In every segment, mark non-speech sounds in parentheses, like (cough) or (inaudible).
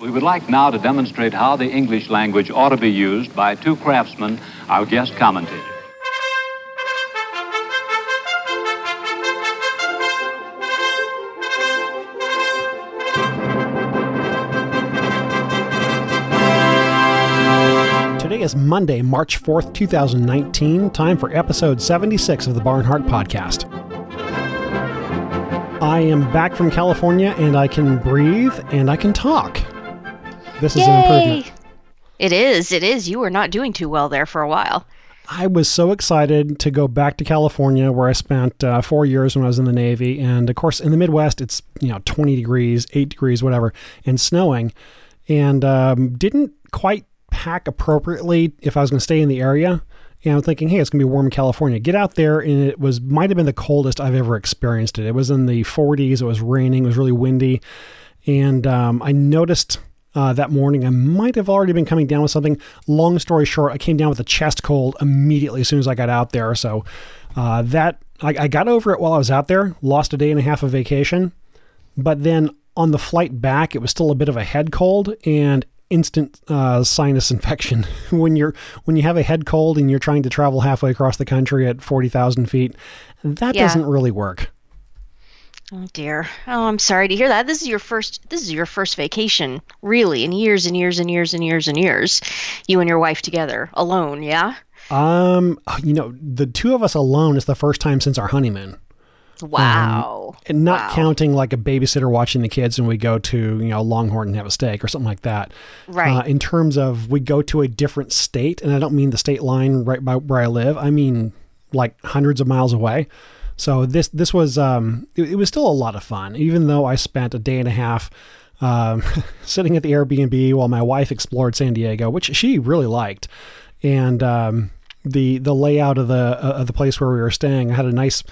We would like now to demonstrate how the English language ought to be used by two craftsmen, our guest commentators. Today is Monday, March 4th, 2019. Time for episode 76 of the Barnhart Podcast. I am back from California and I can breathe and I can talk. This is an improvement. It is. It is. You were not doing too well there for a while. I was so excited to go back to California, where I spent uh, four years when I was in the Navy, and of course in the Midwest it's you know 20 degrees, eight degrees, whatever, and snowing, and um, didn't quite pack appropriately if I was going to stay in the area. And I'm thinking, hey, it's going to be warm in California. Get out there, and it was might have been the coldest I've ever experienced it. It was in the 40s. It was raining. It was really windy, and um, I noticed uh, that morning. I might have already been coming down with something. Long story short, I came down with a chest cold immediately as soon as I got out there. So uh, that I, I got over it while I was out there. Lost a day and a half of vacation, but then on the flight back, it was still a bit of a head cold and instant uh, sinus (laughs) infection. when you're when you have a head cold and you're trying to travel halfway across the country at forty thousand feet, that Yeah. doesn't really work. Oh dear. Oh, I'm sorry to hear that. This is your first. This is your first vacation, really, in years and years and years and years and years. You and your wife together, alone. Yeah. Um, you know, the two of us alone is the first time since our honeymoon. Wow. and not Wow. counting like a babysitter watching the kids and we go to you know longhorn and have a steak or something like that Right. uh, in terms of we go to a different state and i don't mean the state line right by where i live i mean like hundreds of miles away so this this was um it, it was still a lot of fun even though i spent a day and a half um, (laughs) sitting at the airbnb while my wife explored san diego which she really liked and um, the the layout of the uh, of the place where we were staying. I had a nice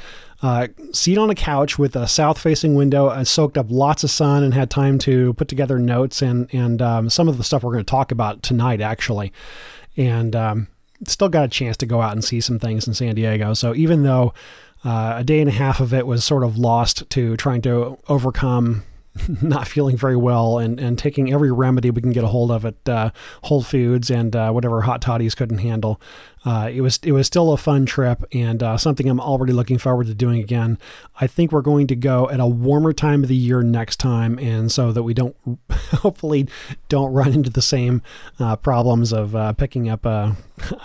uh, seat on a couch with a south facing window. I soaked up lots of sun and had time to put together notes and and um, some of the stuff we're going to talk about tonight actually, and um, still got a chance to go out and see some things in San Diego. So even though uh, a day and a half of it was sort of lost to trying to overcome (laughs) not feeling very well and, and taking every remedy we can get a hold of at uh, Whole Foods and uh, whatever hot toddies couldn't handle. Uh, it was it was still a fun trip and uh, something I'm already looking forward to doing again. I think we're going to go at a warmer time of the year next time, and so that we don't (laughs) hopefully don't run into the same uh, problems of uh, picking up a,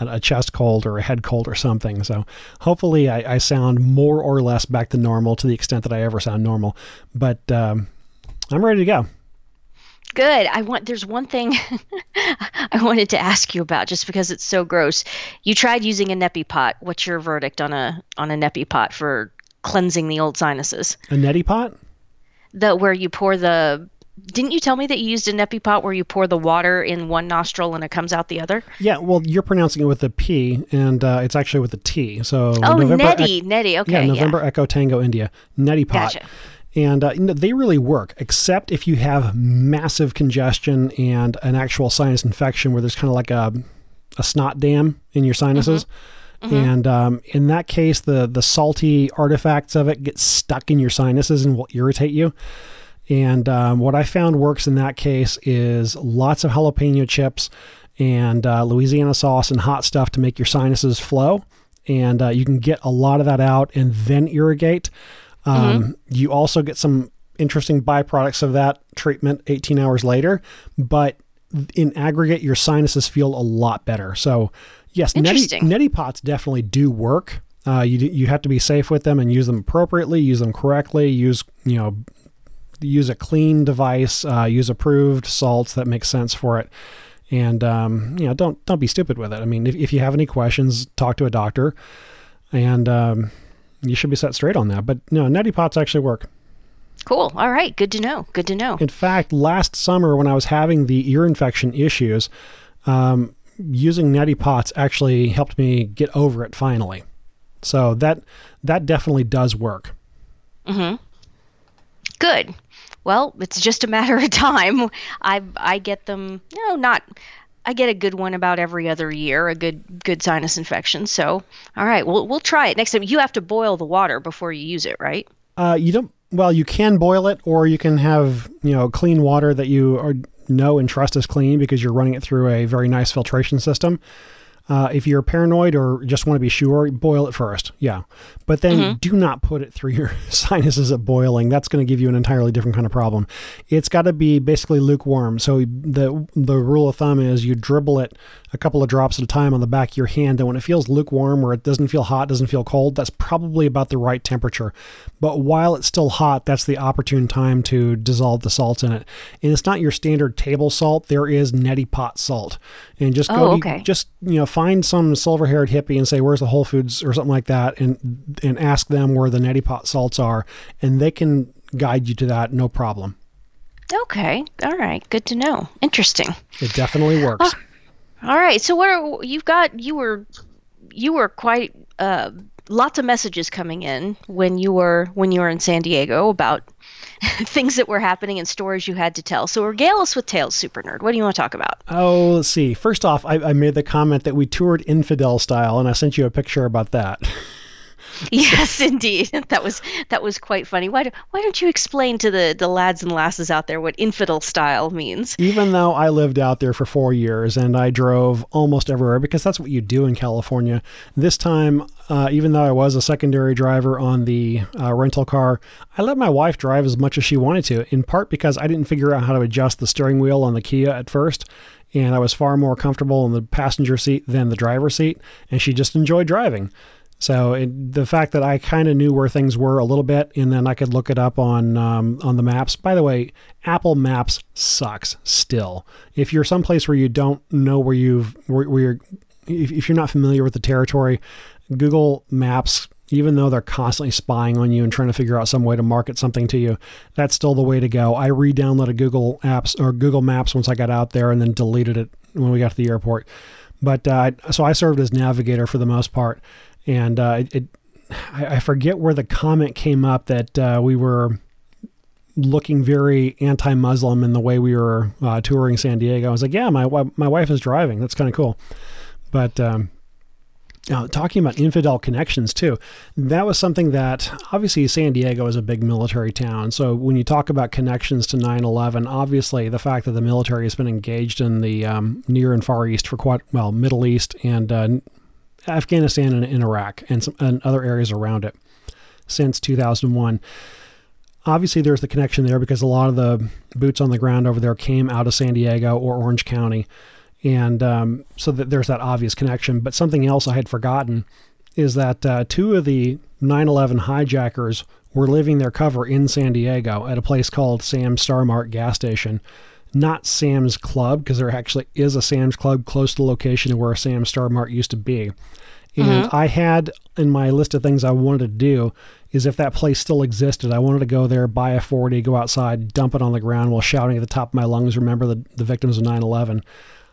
a chest cold or a head cold or something. So hopefully I, I sound more or less back to normal to the extent that I ever sound normal. But um, I'm ready to go. Good. I want. There's one thing (laughs) I wanted to ask you about, just because it's so gross. You tried using a nepi pot. What's your verdict on a on a nepi pot for cleansing the old sinuses? A neti pot? The where you pour the. Didn't you tell me that you used a nepi pot where you pour the water in one nostril and it comes out the other? Yeah, well, you're pronouncing it with a P, and uh, it's actually with a T. So Oh, November Ec- neti. Okay, yeah, yeah. November Echo Tango India neti pot. Gotcha. And uh, you know, they really work, except if you have massive congestion and an actual sinus infection where there's kind of like a, a snot dam in your sinuses. Mm-hmm. And um, in that case, the the salty artifacts of it get stuck in your sinuses and will irritate you. And um, what I found works in that case is lots of jalapeno chips and uh, Louisiana sauce and hot stuff to make your sinuses flow. And uh, you can get a lot of that out and then irrigate. Um, You also get some interesting byproducts of that treatment 18 hours later, but in aggregate, your sinuses feel a lot better. So, yes, neti, neti pots definitely do work. Uh, you you have to be safe with them and use them appropriately, use them correctly, use you know use a clean device, uh, use approved salts that make sense for it, and um, you know don't don't be stupid with it. I mean, if, if you have any questions, talk to a doctor, and um, you should be set straight on that. But no, neti pots actually work. Cool. All right. Good to know. Good to know. In fact, last summer when I was having the ear infection issues, um, using neti pots actually helped me get over it finally. So that that definitely does work. Mm-hmm. Good. Well, it's just a matter of (laughs) time. I I get them. No, not. I get a good one about every other year, a good good sinus infection. So, all right, we'll we'll try it next time. You have to boil the water before you use it, right? Uh, you don't. Well, you can boil it, or you can have you know clean water that you are know and trust is clean because you're running it through a very nice filtration system. Uh, if you're paranoid or just want to be sure, boil it first. Yeah. But then mm-hmm. do not put it through (laughs) your sinuses at boiling. That's going to give you an entirely different kind of problem. It's got to be basically lukewarm. So the the rule of thumb is you dribble it a couple of drops at a time on the back of your hand. And when it feels lukewarm or it doesn't feel hot, doesn't feel cold, that's probably about the right temperature. But while it's still hot, that's the opportune time to dissolve the salts in it. And it's not your standard table salt. There is neti pot salt. And just go, oh, okay. just, you know, find some silver haired hippie and say, where's the Whole Foods or something like that. And, and ask them where the neti pot salts are. And they can guide you to that. No problem. Okay. All right. Good to know. Interesting. It definitely works. Oh. All right. So what are, you've got you were you were quite uh, lots of messages coming in when you were when you were in San Diego about (laughs) things that were happening and stories you had to tell. So regale us with tales, super nerd. What do you want to talk about? Oh, let's see. First off, I, I made the comment that we toured infidel style, and I sent you a picture about that. (laughs) (laughs) yes, indeed. (laughs) That was that was quite funny. Why do, why don't you explain to the the lads and lasses out there what infidel style means? Even though I lived out there for 4 years and I drove almost everywhere because that's what you do in California. This time uh, even though I was a secondary driver on the uh, rental car, I let my wife drive as much as she wanted to, in part because I didn't figure out how to adjust the steering wheel on the Kia at first. And I was far more comfortable in the passenger seat than the driver's seat, and she just enjoyed driving. So it, the fact that I kind of knew where things were a little bit, and then I could look it up on um, on the maps. By the way, Apple Maps sucks still. If you're someplace where you don't know where you've where, where you're, if, if you're not familiar with the territory, Google Maps even though they're constantly spying on you and trying to figure out some way to market something to you, that's still the way to go. I re-downloaded Google Apps or Google Maps once I got out there and then deleted it when we got to the airport. But uh, so I served as navigator for the most part and uh, it, I, I, forget where the comment came up that uh, we were looking very anti-Muslim in the way we were uh, touring San Diego. I was like, yeah, my my wife is driving. That's kind of cool. But um, talking about infidel connections too, that was something that obviously San Diego is a big military town. So when you talk about connections to 9/11, obviously the fact that the military has been engaged in the um, near and far east for quite well, Middle East and uh, Afghanistan and, and Iraq and, some, and other areas around it since 2001. Obviously, there's the connection there because a lot of the boots on the ground over there came out of San Diego or Orange County. And um, so that there's that obvious connection. But something else I had forgotten is that uh, two of the 9 11 hijackers were living their cover in San Diego at a place called Sam Star Mart gas station not Sam's Club, because there actually is a Sam's Club close to the location where Sam's Star Mart used to be. And mm-hmm. I had in my list of things I wanted to do is if that place still existed, I wanted to go there, buy a 40, go outside, dump it on the ground while shouting at the top of my lungs, remember the, the victims of 9 11.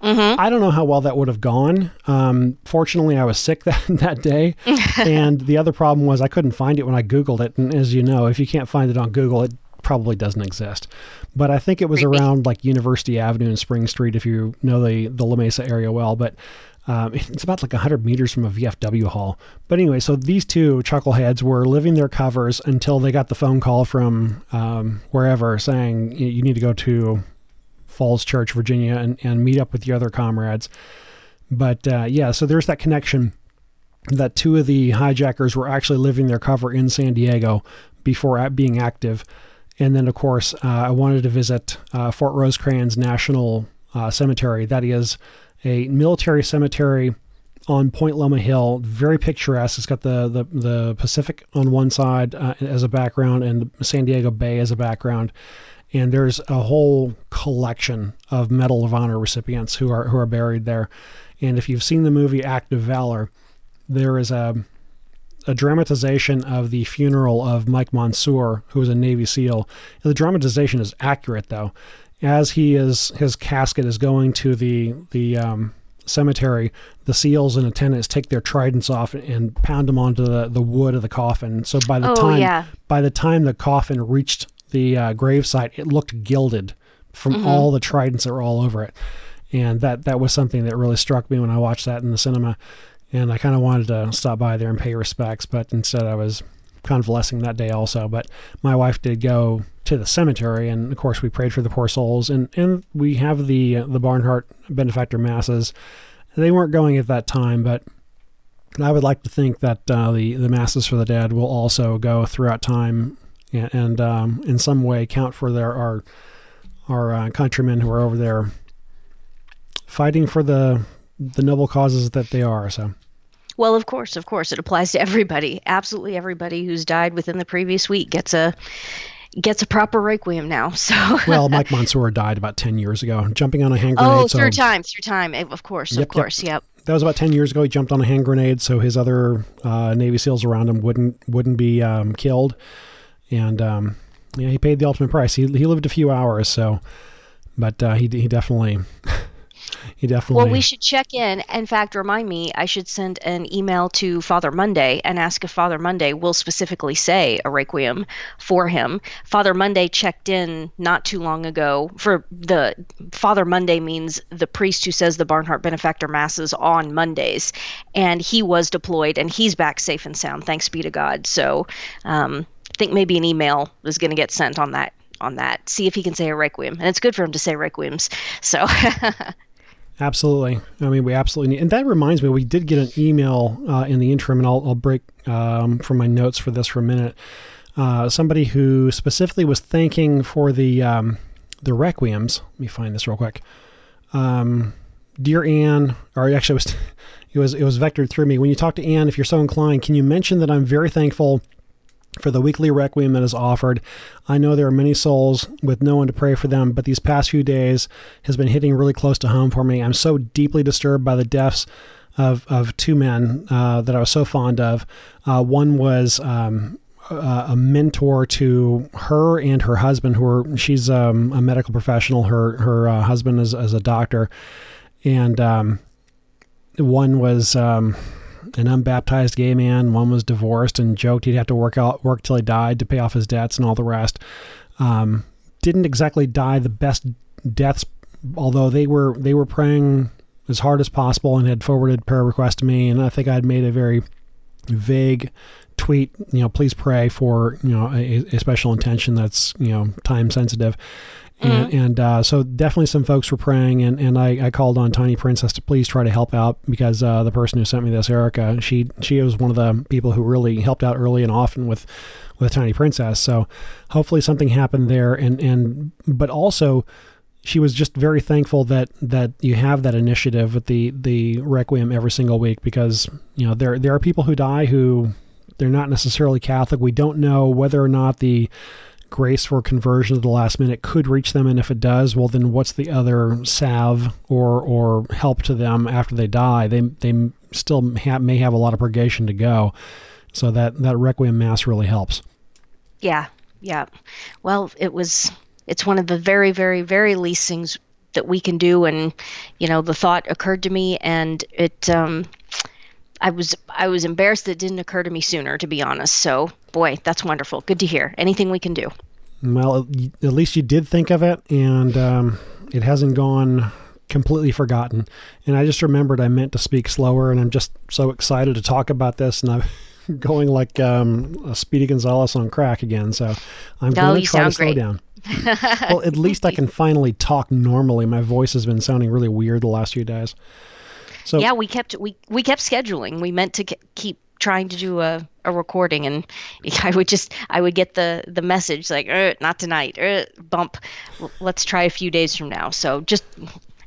Mm-hmm. I don't know how well that would have gone. Um, fortunately, I was sick (laughs) that, that day. (laughs) and the other problem was I couldn't find it when I Googled it. And as you know, if you can't find it on Google, it probably doesn't exist. But I think it was around like University Avenue and Spring Street, if you know the, the La Mesa area well. But um, (laughs) it's about like 100 meters from a VFW hall. But anyway, so these two chuckleheads were living their covers until they got the phone call from um, wherever saying you need to go to Falls Church, Virginia, and, and meet up with the other comrades. But uh, yeah, so there's that connection that two of the hijackers were actually living their cover in San Diego before being active. And then, of course, uh, I wanted to visit uh, Fort Rosecrans National uh, Cemetery. That is a military cemetery on Point Loma Hill, very picturesque. It's got the the, the Pacific on one side uh, as a background and San Diego Bay as a background. And there's a whole collection of Medal of Honor recipients who are who are buried there. And if you've seen the movie Act of Valor, there is a a dramatization of the funeral of Mike Monsoor, who was a Navy SEAL. The dramatization is accurate, though. As he is, his casket is going to the the um, cemetery, the SEALs and attendants take their tridents off and pound them onto the, the wood of the coffin. So by the oh, time yeah. by the time the coffin reached the uh, gravesite, it looked gilded from mm-hmm. all the tridents that were all over it. And that that was something that really struck me when I watched that in the cinema and I kind of wanted to stop by there and pay respects, but instead I was convalescing that day also. But my wife did go to the cemetery, and of course we prayed for the poor souls, and and we have the the Barnhart benefactor masses. They weren't going at that time, but I would like to think that uh, the the masses for the dead will also go throughout time, and, and um, in some way count for their our our uh, countrymen who are over there fighting for the the noble causes that they are. So. Well, of course, of course, it applies to everybody. Absolutely everybody who's died within the previous week gets a gets a proper requiem now. (laughs) So well, Mike Monsoor died about ten years ago, jumping on a hand grenade. Oh, through so, time, through time. Eh, of course, yep, of course, yep. yep. That was about ten years ago. He jumped on a hand grenade, so his other uh, Navy SEALs around him wouldn't wouldn't be um, killed, and um, yeah, he paid the ultimate price. He he lived a few hours, so, but uh, he he definitely definitely. Well, we should check in. In fact, remind me, I should send an email to Father Monday and ask if Father Monday will specifically say a requiem for him. Father Monday checked in not too long ago for the Father Monday means the priest who says the Barnhart benefactor masses on Mondays, and he was deployed and he's back safe and sound. Thanks be to God. So, um, I think maybe an email is going to get sent on that on that. See if he can say a requiem, and it's good for him to say requiems. So. (laughs) Absolutely. I mean, we absolutely need. And that reminds me, we did get an email uh, in the interim, and I'll, I'll break um, from my notes for this for a minute. Uh, somebody who specifically was thanking for the um, the requiems. Let me find this real quick. Um, Dear Anne, or actually, it was (laughs) it was it was vectored through me. When you talk to Anne, if you're so inclined, can you mention that I'm very thankful for the weekly requiem that is offered. I know there are many souls with no one to pray for them, but these past few days has been hitting really close to home for me. I'm so deeply disturbed by the deaths of, of two men uh, that I was so fond of. Uh, one was um, a, a mentor to her and her husband, who are she's um, a medical professional. Her her uh, husband is, is a doctor, and um, one was um, an unbaptized gay man. One was divorced and joked he'd have to work out work till he died to pay off his debts and all the rest. Um, didn't exactly die the best deaths, although they were they were praying as hard as possible and had forwarded prayer requests to me. And I think I'd made a very vague tweet, you know, please pray for you know a, a special intention that's you know time sensitive. And, mm-hmm. and uh, so definitely some folks were praying, and, and I, I called on Tiny Princess to please try to help out because uh, the person who sent me this, Erica, she she was one of the people who really helped out early and often with with Tiny Princess. So hopefully something happened there, and and but also she was just very thankful that that you have that initiative with the the requiem every single week because you know there there are people who die who they're not necessarily Catholic. We don't know whether or not the grace for conversion at the last minute could reach them, and if it does, well, then what's the other salve or or help to them after they die? They they still have, may have a lot of purgation to go, so that that requiem mass really helps. Yeah, yeah. Well, it was. It's one of the very, very, very least things that we can do, and you know, the thought occurred to me, and it. Um, I was I was embarrassed that it didn't occur to me sooner, to be honest. So, boy, that's wonderful. Good to hear. Anything we can do. Well, at least you did think of it, and um, it hasn't gone completely forgotten. And I just remembered I meant to speak slower, and I'm just so excited to talk about this, and I'm (laughs) going like um, a Speedy Gonzales on crack again. So I'm no, going to try to slow great. down. (laughs) well, at least I can finally talk normally. My voice has been sounding really weird the last few days. So yeah, we kept we we kept scheduling. We meant to keep trying to do a, a recording and (laughs) I would just I would get the the message like er, not tonight. Er, bump. Let's try a few days from now. So just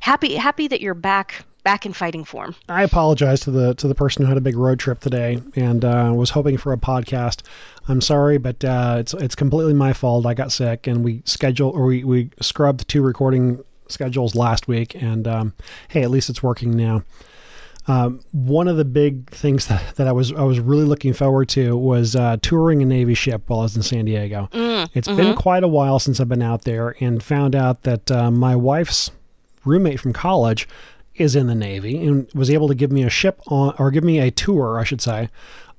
happy happy that you're back back in fighting form. I apologize to the to the person who had a big road trip today and uh, was hoping for a podcast. I'm sorry but uh, it's it's completely my fault. I got sick and we scheduled or we, we scrubbed two recording schedules last week and um, hey at least it's working now um, one of the big things that, that I was I was really looking forward to was uh, touring a Navy ship while I was in San Diego. Mm, it's mm-hmm. been quite a while since I've been out there, and found out that uh, my wife's roommate from college is in the Navy and was able to give me a ship on or give me a tour, I should say,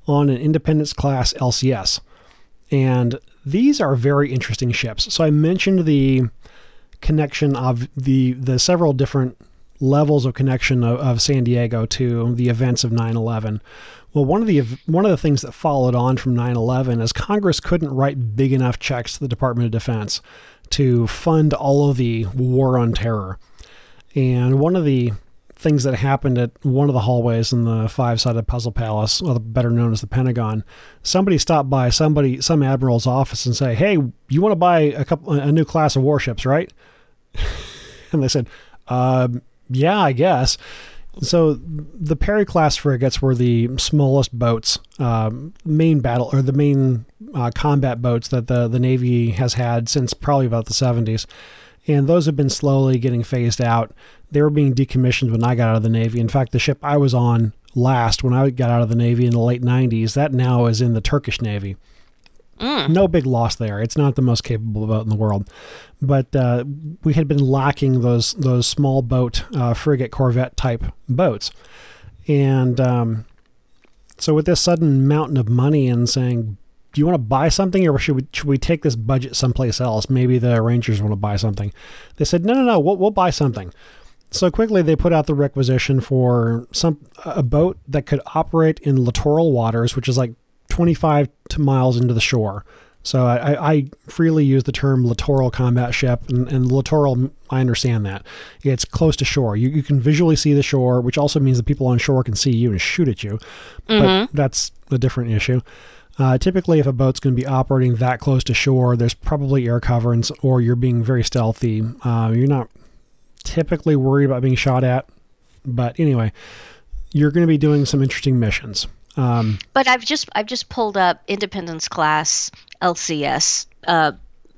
on an Independence class LCS. And these are very interesting ships. So I mentioned the connection of the the several different levels of connection of, of San Diego to the events of 9/11. Well, one of the one of the things that followed on from 9/11 is Congress couldn't write big enough checks to the Department of Defense to fund all of the war on terror. And one of the things that happened at one of the hallways in the five-sided puzzle palace, better known as the Pentagon, somebody stopped by somebody some admiral's office and say, "Hey, you want to buy a couple a new class of warships, right?" (laughs) and they said, uh, "Yeah, I guess." So the Perry class frigates were the smallest boats, um, main battle or the main uh, combat boats that the the Navy has had since probably about the 70s, and those have been slowly getting phased out. They were being decommissioned when I got out of the Navy. In fact, the ship I was on last when I got out of the Navy in the late 90s, that now is in the Turkish Navy. Mm. No big loss there. It's not the most capable boat in the world, but uh, we had been lacking those those small boat uh, frigate corvette type boats, and um, so with this sudden mountain of money and saying, "Do you want to buy something, or should we should we take this budget someplace else? Maybe the Rangers want to buy something." They said, "No, no, no. We'll, we'll buy something." So quickly they put out the requisition for some a boat that could operate in littoral waters, which is like 25 miles into the shore. So I, I, freely use the term littoral combat ship, and, and, littoral, I understand that. It's close to shore. You, you can visually see the shore, which also means the people on shore can see you and shoot at you. Mm-hmm. But that's a different issue. Uh, typically, if a boat's going to be operating that close to shore, there's probably air coverings, or you're being very stealthy. Uh, you're not typically worried about being shot at. But anyway, you're going to be doing some interesting missions. Um, but I've just I've just pulled up Independence Class LCS uh,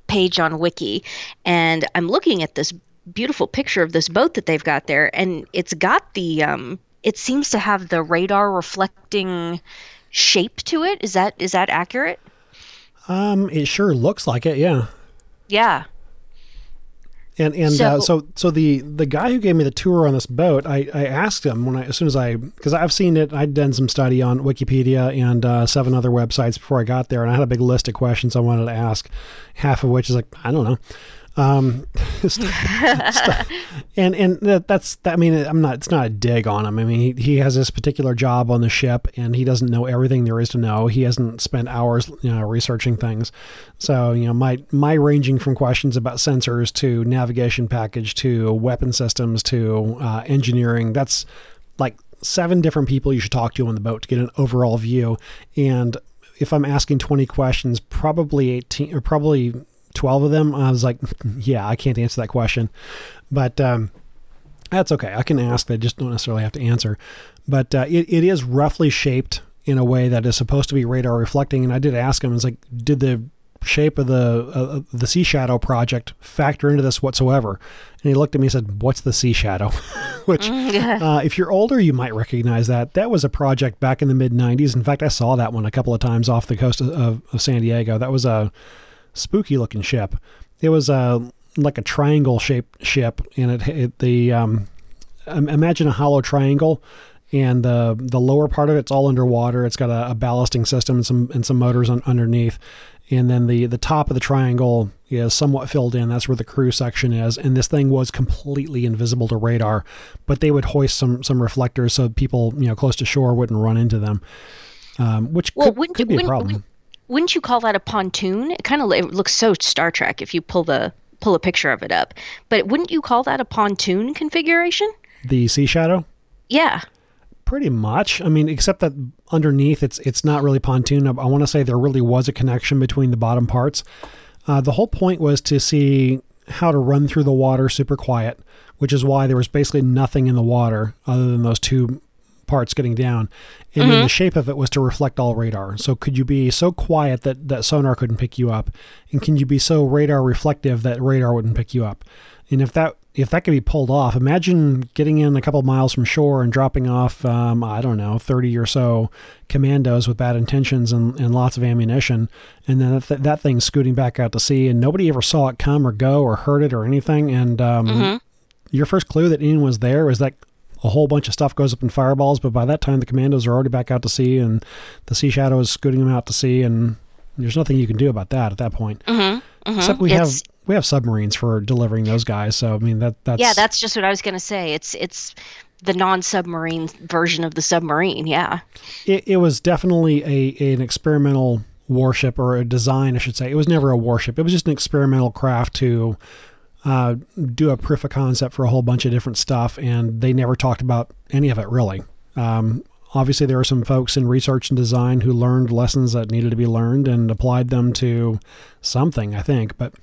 page on Wiki, and I'm looking at this beautiful picture of this boat that they've got there, and it's got the um, it seems to have the radar reflecting shape to it. Is that is that accurate? Um, it sure looks like it. Yeah. Yeah. And and so, uh, so so the the guy who gave me the tour on this boat, I, I asked him when I as soon as I because I've seen it, I'd done some study on Wikipedia and uh, seven other websites before I got there, and I had a big list of questions I wanted to ask, half of which is like I don't know. Um, (laughs) st- st- and and that, that's that, I mean I'm not it's not a dig on him. I mean he, he has this particular job on the ship and he doesn't know everything there is to know. He hasn't spent hours you know researching things. So you know my my ranging from questions about sensors to navigation package to weapon systems to uh, engineering. That's like seven different people you should talk to on the boat to get an overall view. And if I'm asking 20 questions, probably 18 or probably 12 of them, I was like, yeah, I can't answer that question. But um, that's okay. I can ask. I just don't necessarily have to answer. But uh, it, it is roughly shaped in a way that is supposed to be radar reflecting. And I did ask him, it's like, did the shape of the uh, the sea shadow project factor into this whatsoever and he looked at me and said what's the sea shadow (laughs) which (laughs) uh, if you're older you might recognize that that was a project back in the mid 90s in fact i saw that one a couple of times off the coast of, of, of san diego that was a spooky looking ship. It was a uh, like a triangle shaped ship, and it, it the um, imagine a hollow triangle, and the the lower part of it's all underwater. It's got a, a ballasting system and some and some motors on, underneath, and then the the top of the triangle is somewhat filled in. That's where the crew section is, and this thing was completely invisible to radar, but they would hoist some some reflectors so people you know close to shore wouldn't run into them, um, which well, could, could be a problem wouldn't you call that a pontoon? It kind of it looks so Star Trek if you pull the pull a picture of it up. But wouldn't you call that a pontoon configuration? The Sea Shadow? Yeah. Pretty much. I mean, except that underneath it's it's not really pontoon. I, I want to say there really was a connection between the bottom parts. Uh, the whole point was to see how to run through the water super quiet, which is why there was basically nothing in the water other than those two parts getting down. And mm-hmm. then the shape of it was to reflect all radar. So could you be so quiet that, that sonar couldn't pick you up? And can you be so radar reflective that radar wouldn't pick you up? And if that if that could be pulled off, imagine getting in a couple miles from shore and dropping off, um, I don't know, 30 or so commandos with bad intentions and, and lots of ammunition. And then that, that thing scooting back out to sea, and nobody ever saw it come or go or heard it or anything. And um, mm-hmm. your first clue that anyone was there was that a whole bunch of stuff goes up in fireballs, but by that time the commandos are already back out to sea and the sea shadow is scooting them out to sea and There's nothing you can do about that at that point. Mm-hmm. Except we It's- have we have submarines for delivering those guys. So I mean that that's yeah, that's just what I was going to say. It's it's the non-submarine version of the submarine. Yeah. it, it was definitely a an experimental warship or a design, I should say. It was never a warship. It was just an experimental craft to uh, do a proof of concept for a whole bunch of different stuff, and they never talked about any of it really. Um, obviously, there were some folks in research and design who learned lessons that needed to be learned and applied them to something, I think. But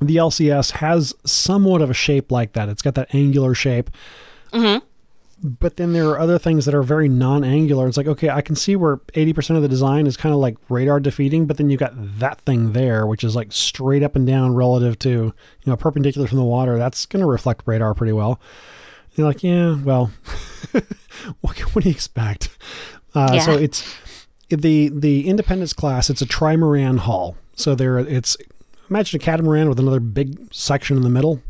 the LCS has somewhat of a shape like that. It's got that angular shape but then there are other things that are very non-angular. It's like, okay, I can see where 80% of the design is kind of like radar defeating, but then you got that thing there, which is like straight up and down relative to, you know, perpendicular from the water. That's going to reflect radar pretty well. And you're like, yeah, well, (laughs) what, what do you expect? Uh, So it's the the Independence class. It's a trimaran hull. So there, it's imagine a catamaran with another big section in the middle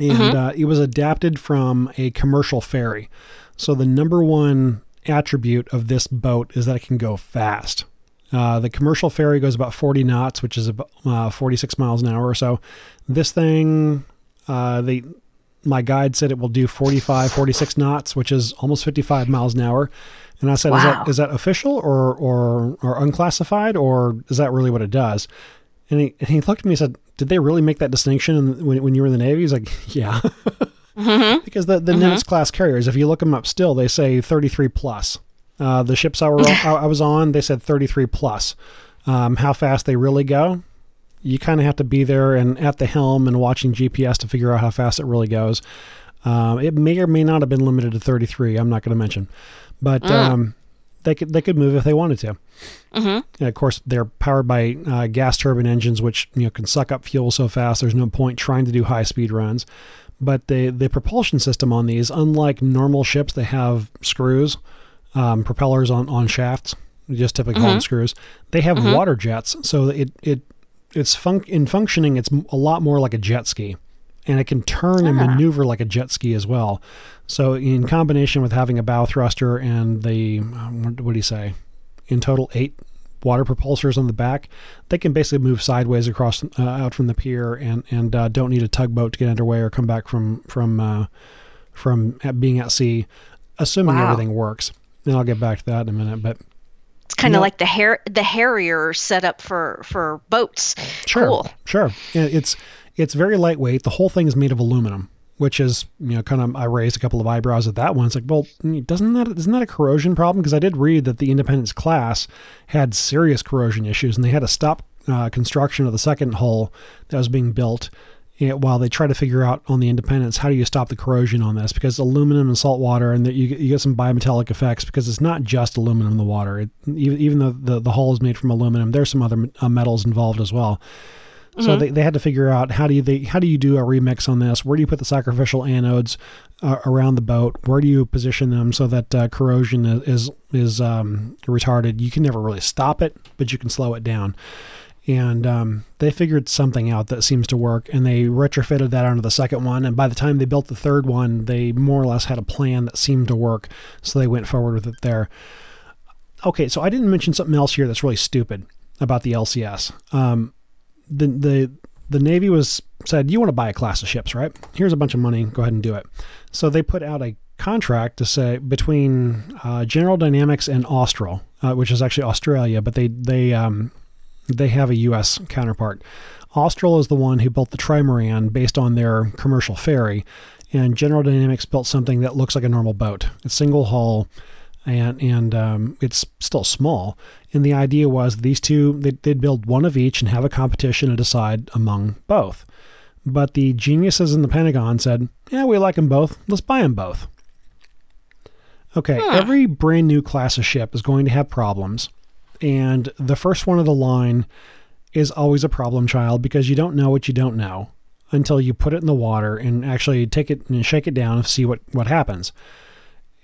and uh, it was adapted from a commercial ferry. So the number one attribute of this boat is that it can go fast. Uh, the commercial ferry goes about 40 knots, which is about uh, 46 miles an hour or so. This thing, uh, the my guide said it will do 45, 46 knots, which is almost 55 miles an hour. And I said, is that is that official or or or unclassified, or is that really what it does? And he, and he looked at me and said, Did they really make that distinction in- when, when you were in the Navy? He's like, (laughs) Yeah. (laughs) Because the, the Nimitz class carriers, if you look them up still, they say 33 plus. Uh, the ships I, were, I, was on, they said 33 plus. Um, how fast they really go, you kind of have to be there and at the helm and watching GPS to figure out how fast it really goes. Um, it may or may not have been limited to 33. I'm not going to mention, but um, they could they could move if they wanted to. And of course, they're powered by uh, gas turbine engines, which you know can suck up fuel so fast. There's no point trying to do high speed runs. But the the propulsion system on these, unlike normal ships, they have screws, um, propellers on on shafts. Just typically call them screws. They have water jets, so it it it's fun- in functioning. It's a lot more like a jet ski, and it can turn and maneuver like a jet ski as well. So in combination with having a bow thruster and the um, what do you say? In total, eight water propulsors on the back. They can basically move sideways across uh, out from the pier and and uh, don't need a tugboat to get underway or come back from from uh, from at being at sea, assuming Wow. everything works. And I'll get back to that in a minute, but It's kind of like the Har- the Harrier set up for for boats. Sure, Cool. sure. It's it's very lightweight. The whole thing is made of aluminum, which is you know kind of I raised a couple of eyebrows at that one. It's like, well, doesn't that isn't that a corrosion problem? Because I did read that the Independence class had serious corrosion issues, and they had to stop uh, construction of the second hull that was being built. eh, While they try to figure out on the Independence how do you stop the corrosion on this because aluminum and salt water and that you, get- you get some bimetallic effects because it's not just aluminum in the water. It, even even though the, the hull is made from aluminum, there's some other uh, metals involved as well. So they, they had to figure out how do you they, how do you do a remix on this? Where do you put the sacrificial anodes uh, around the boat? Where do you position them so that uh, corrosion is is, is um, retarded? You can never really stop it, but you can slow it down. And um, they figured something out that seems to work, and they retrofitted that onto the second one. And by the time they built the third one, they more or less had a plan that seemed to work, so they went forward with it there. Okay, so I didn't mention something else here that's really stupid about the LCS. Um, the the the Navy was said you want to buy a class of ships, right? Here's a bunch of money. Go ahead and do it. So they put out a contract to say between uh, General Dynamics and Austal, uh, which is actually Australia, but they they um, they have a U.S. counterpart. Austal is the one who built the trimaran based on their commercial ferry, and General Dynamics built something that looks like a normal boat. It's single hull, and and um, it's still small. And the idea was these two they'd, they'd build one of each and have a competition and decide among both. But the geniuses in the Pentagon said, "Yeah, we like them both. Let's buy them both." Okay, every brand new class of ship is going to have problems, and the first one of the line is always a problem child because you don't know what you don't know until you put it in the water and actually take it and shake it down and see what what happens.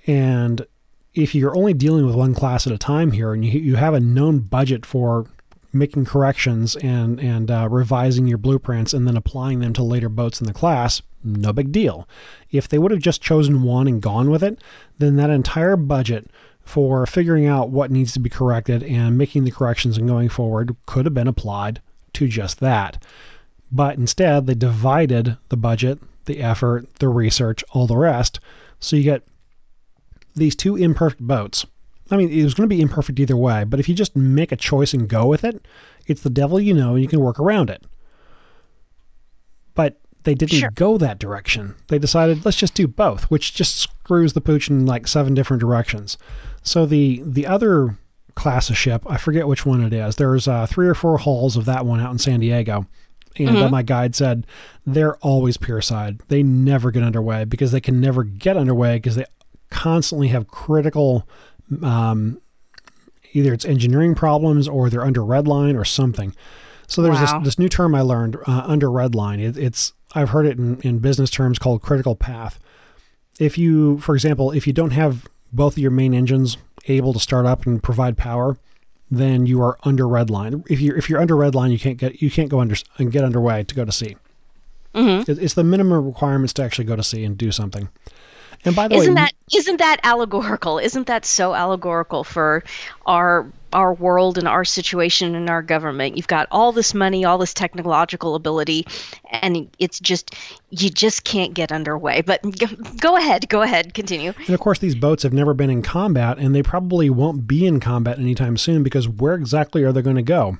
And if you're only dealing with one class at a time here and you, you have a known budget for making corrections and and uh, revising your blueprints and then applying them to later boats in the class no big deal if they would have just chosen one and gone with it then that entire budget for figuring out what needs to be corrected and making the corrections and going forward could have been applied to just that. But instead, they divided the budget, the effort, the research, all the rest. So you get these two imperfect boats. I mean, it was going to be imperfect either way, but if you just make a choice and go with it, it's the devil you know and you can work around it. But they didn't Sure. go that direction. They decided let's just do both, which just screws the pooch in like seven different directions. So the the other class of ship, I forget which one it is. There's uh, three or four hulls of that one out in San Diego, and uh, my guide said they're always pier side. They never get underway because they can never get underway because they constantly have critical. Um, either it's engineering problems or they're under red line or something. So there's Wow. this, this new term I learned uh, under red line. It, it's I've heard it in, in business terms called critical path. If you, for example, if you don't have both of your main engines able to start up and provide power, then you are under red line. If you're if you're under red line, you can't get you can't go under and get underway to go to sea. Mm-hmm. It- It's the minimum requirements to actually go to sea and do something. And by the Isn't way, that isn't that allegorical? Isn't that so allegorical for our our world and our situation and our government? You've got all this money, all this technological ability, and it's just you just can't get underway. But g- go ahead, go ahead, continue. And of course, these boats have never been in combat, and they probably won't be in combat anytime soon because where exactly are they going to go?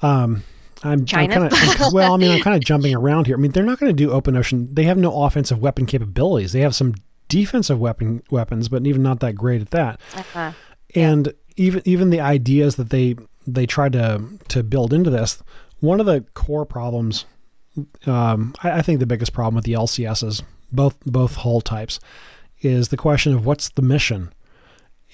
Um, I'm, China? I'm kind (laughs) of well. I mean, I'm kind of jumping around here. I mean, they're not going to do open ocean. They have no offensive weapon capabilities. They have some defensive weapon weapons, but even not that great at that. Uh-huh. And even even the ideas that they they tried to to build into this, one of the core problems, um, I, I think the biggest problem with the LCSs, both both hull types, is the question of what's the mission.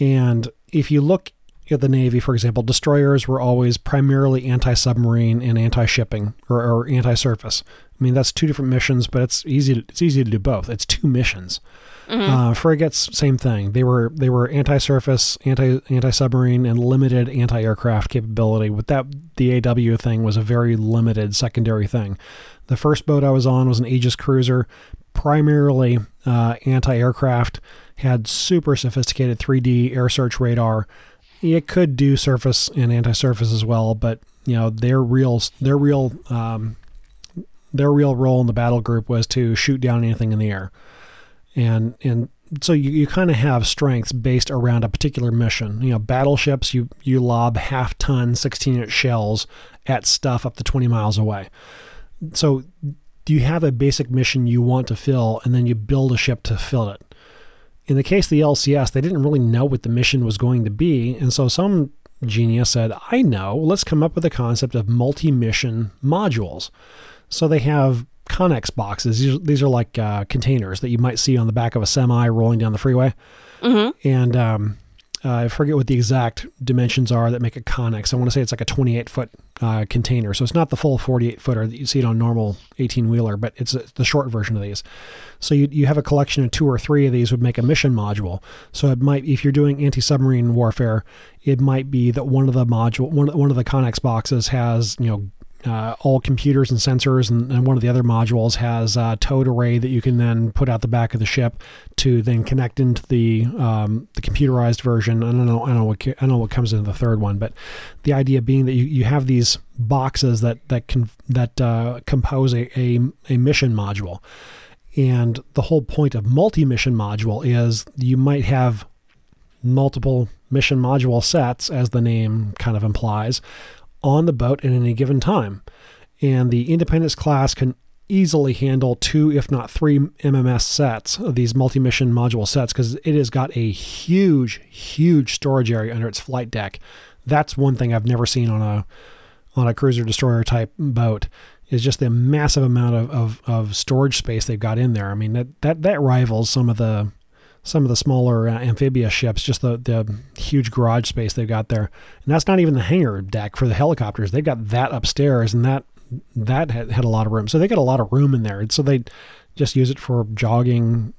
And if you look the Navy, for example, destroyers were always primarily anti-submarine and anti-shipping or, or anti-surface. I mean, that's two different missions, but it's easy. To, it's easy to do both. It's two missions. Uh, frigates, same thing. They were they were anti-surface, anti anti-submarine, and limited anti-aircraft capability. With that, the AW thing was a very limited secondary thing. The first boat I was on was an Aegis cruiser, primarily uh, anti-aircraft, had super sophisticated 3D air search radar. It could do surface and anti-surface as well, but you know their real their real um, their real role in the battle group was to shoot down anything in the air and and so you, you kind of have strengths based around a particular mission. You know, battleships you you lob half ton 16 inch shells at stuff up to 20 miles away. So you have a basic mission you want to fill, and then you build a ship to fill it. In the case of the LCS, they didn't really know what the mission was going to be, and so some genius said, "I know. Let's come up with a concept of multi-mission modules." So they have Connex boxes. These, these are like uh, containers that you might see on the back of a semi rolling down the freeway. And um, uh, I forget what the exact dimensions are that make a Connex. I want to say it's like a 28 foot uh, container. So it's not the full 48 footer that you see it on normal 18 wheeler, but it's a, the short version of these. So you, you have a collection of two or three of these would make a mission module. So it might, if you're doing anti-submarine warfare, it might be that one of the module, one, one of the Connex boxes has, you know, uh, all computers and sensors, and, and one of the other modules has a towed array that you can then put out the back of the ship to then connect into the um, the computerized version. I don't know, I don't know what I don't know what comes into the third one, but the idea being that you, you have these boxes that that can that uh, compose a, a a mission module, and the whole point of multi-mission module is you might have multiple mission module sets, as the name kind of implies, on the boat at any given time. And the Independence class can easily handle two, if not three MMS sets these multi mission module sets because it has got a huge, huge storage area under its flight deck. That's one thing I've never seen on a on a cruiser destroyer type boat is just the massive amount of, of, of storage space they've got in there. I mean that, that that rivals some of the some of the smaller uh, amphibious ships, just the, the huge garage space they've got there. And that's not even the hangar deck for the helicopters. They've got that upstairs, and that that had, had a lot of room. So they got a lot of room in there. And so they just use it for jogging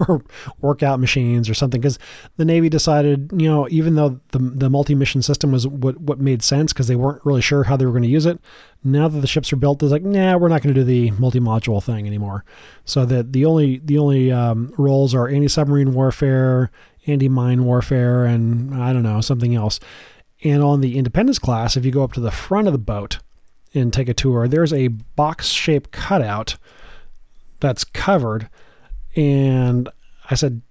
(laughs) or workout machines or something because the Navy decided, you know, even though the, the multi mission system was what, what made sense because they weren't really sure how they were going to use it. Now that the ships are built, they're like, nah, we're not going to do the multi module thing anymore. So that the only the only um, roles are anti submarine warfare, anti-mine warfare and I don't know something else. And on the Independence class, if you go up to the front of the boat and take a tour, there's a box-shaped cutout that's covered. And I said,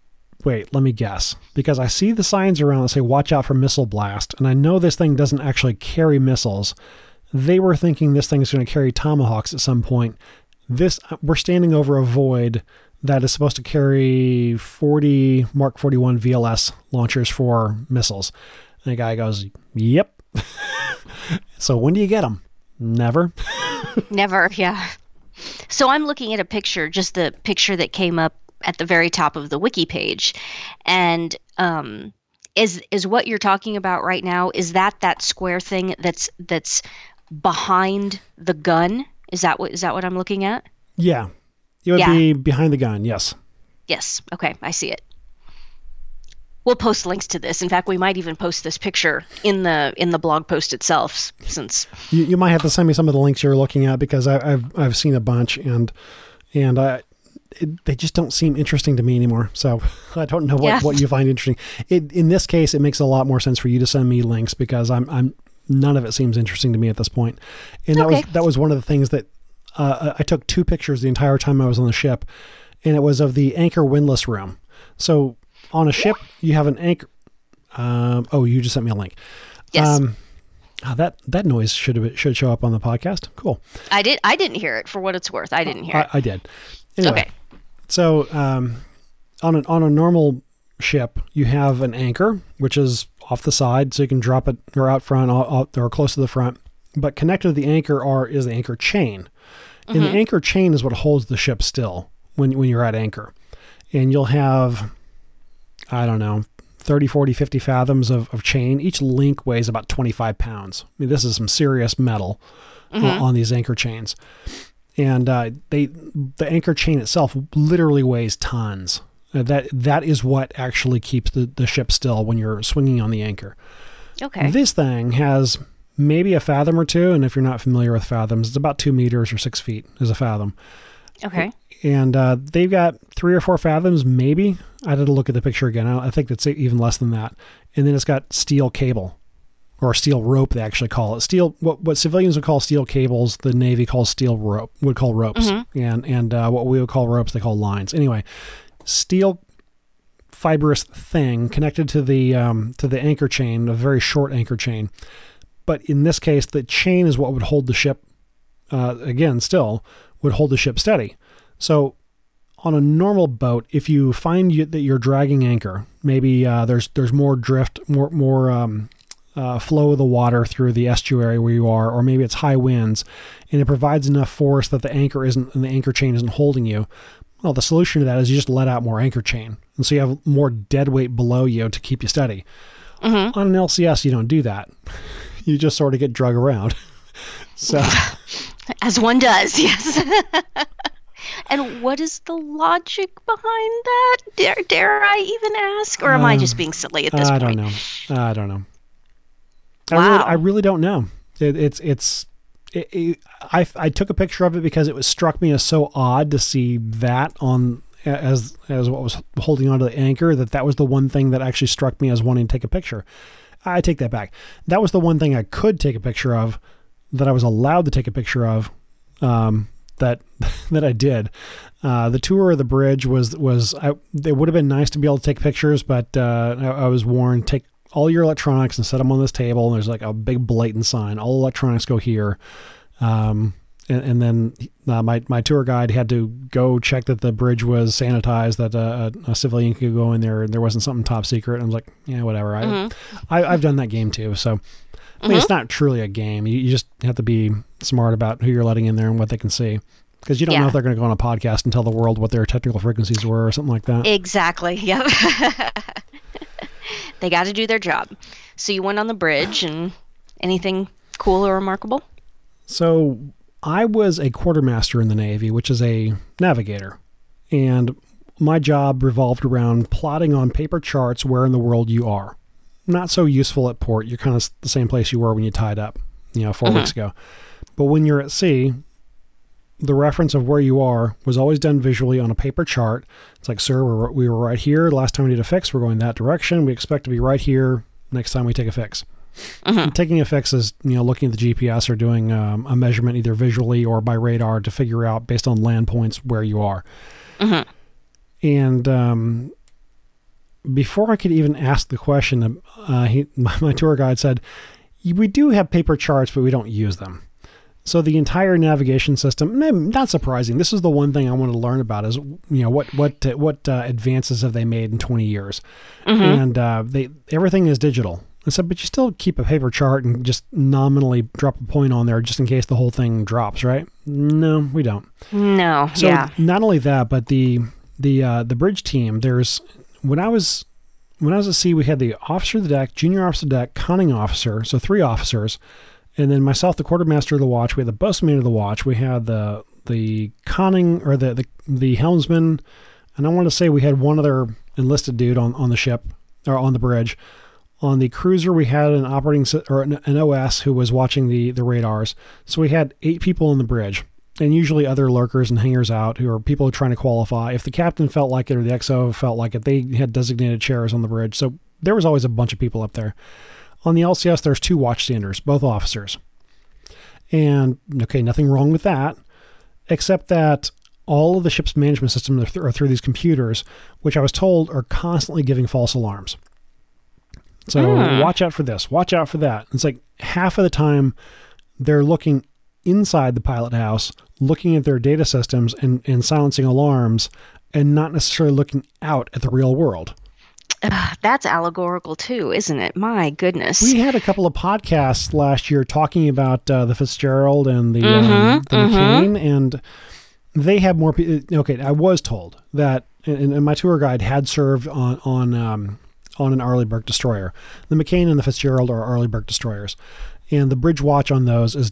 wait, let me guess. Because I see the signs around that say, watch out for missile blast. And I know this thing doesn't actually carry missiles. They were thinking this thing is going to carry tomahawks at some point. This, we're standing over a void that is supposed to carry 40 Mark 41 VLS launchers for missiles. And the guy goes, Yep. (laughs) so when do you get them? Never. (laughs) Never, yeah. So I'm looking at a picture, just the picture that came up at the very top of the wiki page. And um, is is what you're talking about right now is that that square thing that's that's behind the gun? Is that what is that what I'm looking at? Yeah. It would Yeah. be behind the gun, yes. Yes. Okay, I see it. We'll post links to this. In fact, we might even post this picture in the in the blog post itself, since You, you might have to send me some of the links you're looking at because I, I've I've seen a bunch and and I it, they just don't seem interesting to me anymore. So (laughs) I don't know what, Yeah. what you find interesting. It, in this case, it makes a lot more sense for you to send me links because I'm I'm none of it seems interesting to me at this point. And that was that was one of the things that uh, I took two pictures the entire time I was on the ship, and it was of the anchor windlass room. So on a ship, you have an anchor. Um, oh, you just sent me a link. yes, Um, ah, that that noise should have should show up on the podcast. Cool. I did. I didn't hear it for what it's worth. I didn't hear I, it. I did. Anyway, Okay. so um, on an on a normal ship, you have an anchor, which is off the side, so you can drop it or out front or, or- or close to the front. But connected to the anchor are is the anchor chain, and the anchor chain is what holds the ship still when when you're at anchor, and you'll have I don't know 30, 40, 50 fathoms of, of chain. Each link weighs about 25 pounds. I mean, this is some serious metal uh, on these anchor chains. And uh, they the anchor chain itself literally weighs tons. Uh, that that is what actually keeps the, the ship still when you're swinging on the anchor. Okay. This thing has maybe a fathom or two, and if you're not familiar with fathoms, it's about two meters or six feet is a fathom Okay. And uh, they've got three or four fathoms, maybe. I had to look at the picture again. I, I think it's even less than that. And then it's got steel cable, or steel rope. They actually call it steel. What what civilians would call steel cables, the Navy calls steel rope. Would call ropes, and and uh, what we would call ropes, they call lines. Anyway, steel fibrous thing connected to the um, to the anchor chain, a very short anchor chain. But in this case, the chain is what would hold the ship. Uh, again, still would hold the ship steady. So on a normal boat, if you find you, that you're dragging anchor, maybe uh, there's there's more drift, more more um, uh, flow of the water through the estuary where you are, or maybe it's high winds, and it provides enough force that the anchor isn't and the anchor chain isn't holding you. Well, the solution to that is you just let out more anchor chain, and so you have more dead weight below you to keep you steady. On an LCS, you don't do that. (laughs) You just sort of get drug around. (laughs) so. (laughs) As one does, yes. And what is the logic behind that? Dare, dare I even ask, or am I just being silly at this I point? I don't know. I don't know. I really, Wow. I really don't know. It, it's it's. It, it, I I took a picture of it because it was struck me as so odd to see that on as as what was holding onto the anchor that that was the one thing that actually struck me as wanting to take a picture. I take that back. That was the one thing I could take a picture of that I was allowed to take a picture of um, that (laughs) that I did. Uh, the tour of the bridge was was I, it would have been nice to be able to take pictures, but uh, I, I was warned take all your electronics and set them on this table. And there's like a big blatant sign: all electronics go here. Um, and, and then uh, my my tour guide had to go check that the bridge was sanitized, that uh, a, a civilian could go in there, and there wasn't something top secret. And I was like, yeah, whatever. I, I I've done that game too, so. I mean, it's mm-hmm. not truly a game. You, you just have to be smart about who you're letting in there and what they can see. Because you don't know if they're going to go on a podcast and tell the world what their technical frequencies were or something like that. Exactly. Yep. (laughs) they got to do their job. So you went on the bridge, and anything cool or remarkable? So I was a quartermaster in the Navy, which is a navigator. And my job revolved around plotting on paper charts where in the world you are. Not so useful at port. You're kind of the same place you were when you tied up, you know, 4 weeks ago. But when you're at sea, the reference of where you are was always done visually on a paper chart. It's like, sir, we're, we were right here. Last time we did a fix, we're going that direction. We expect to be right here next time we take a fix. Mm-hmm. Taking a fix is, you know, looking at the GPS or doing um, a measurement either visually or by radar to figure out based on land points where you are. Mm-hmm. And um, before I could even ask the question, uh, he, (laughs) my tour guide said, "We do have paper charts, but we don't use them." So the entire navigation system, not surprising. This is the one thing I wanted to learn about is you know what what what uh, advances have they made in 20 years, mm-hmm. and uh, they everything is digital. I said, but you still keep a paper chart and just nominally drop a point on there just in case the whole thing drops, right? No, we don't. No. So yeah. not only that, but the the uh, the bridge team. There's when I was when I was at sea, we had the officer of the deck, junior officer of the deck, conning officer, so three officers, and then myself, the quartermaster of the watch. We had the boatswain of the watch. We had the the conning or the the, the helmsman, and I want to say we had one other enlisted dude on on the ship or on the bridge. On the cruiser, we had an operating or an, OS who was watching the the radars. So we had eight people on the bridge and usually other lurkers and hangers out who are people trying to qualify. If the captain felt like it or the XO felt like it, they had designated chairs on the bridge. So there was always a bunch of people up there. On the LCS, there's two watchstanders, both officers. And okay, nothing wrong with that, except that all of the ship's management systems are, th- are through these computers, which I was told are constantly giving false alarms. So mm. watch out for this, watch out for that. It's like half of the time they're looking inside the pilot house, looking at their data systems and, and silencing alarms, and not necessarily looking out at the real world. Uh, that's allegorical too, isn't it? My goodness. We had a couple of podcasts last year talking about uh, the Fitzgerald and the, um, mm-hmm, um, the mm-hmm. McCain, and they have more. people. Okay, I was told that, and, and my tour guide had served on on um, on an Arleigh Burke destroyer. The McCain and the Fitzgerald are Arleigh Burke destroyers, and the bridge watch on those is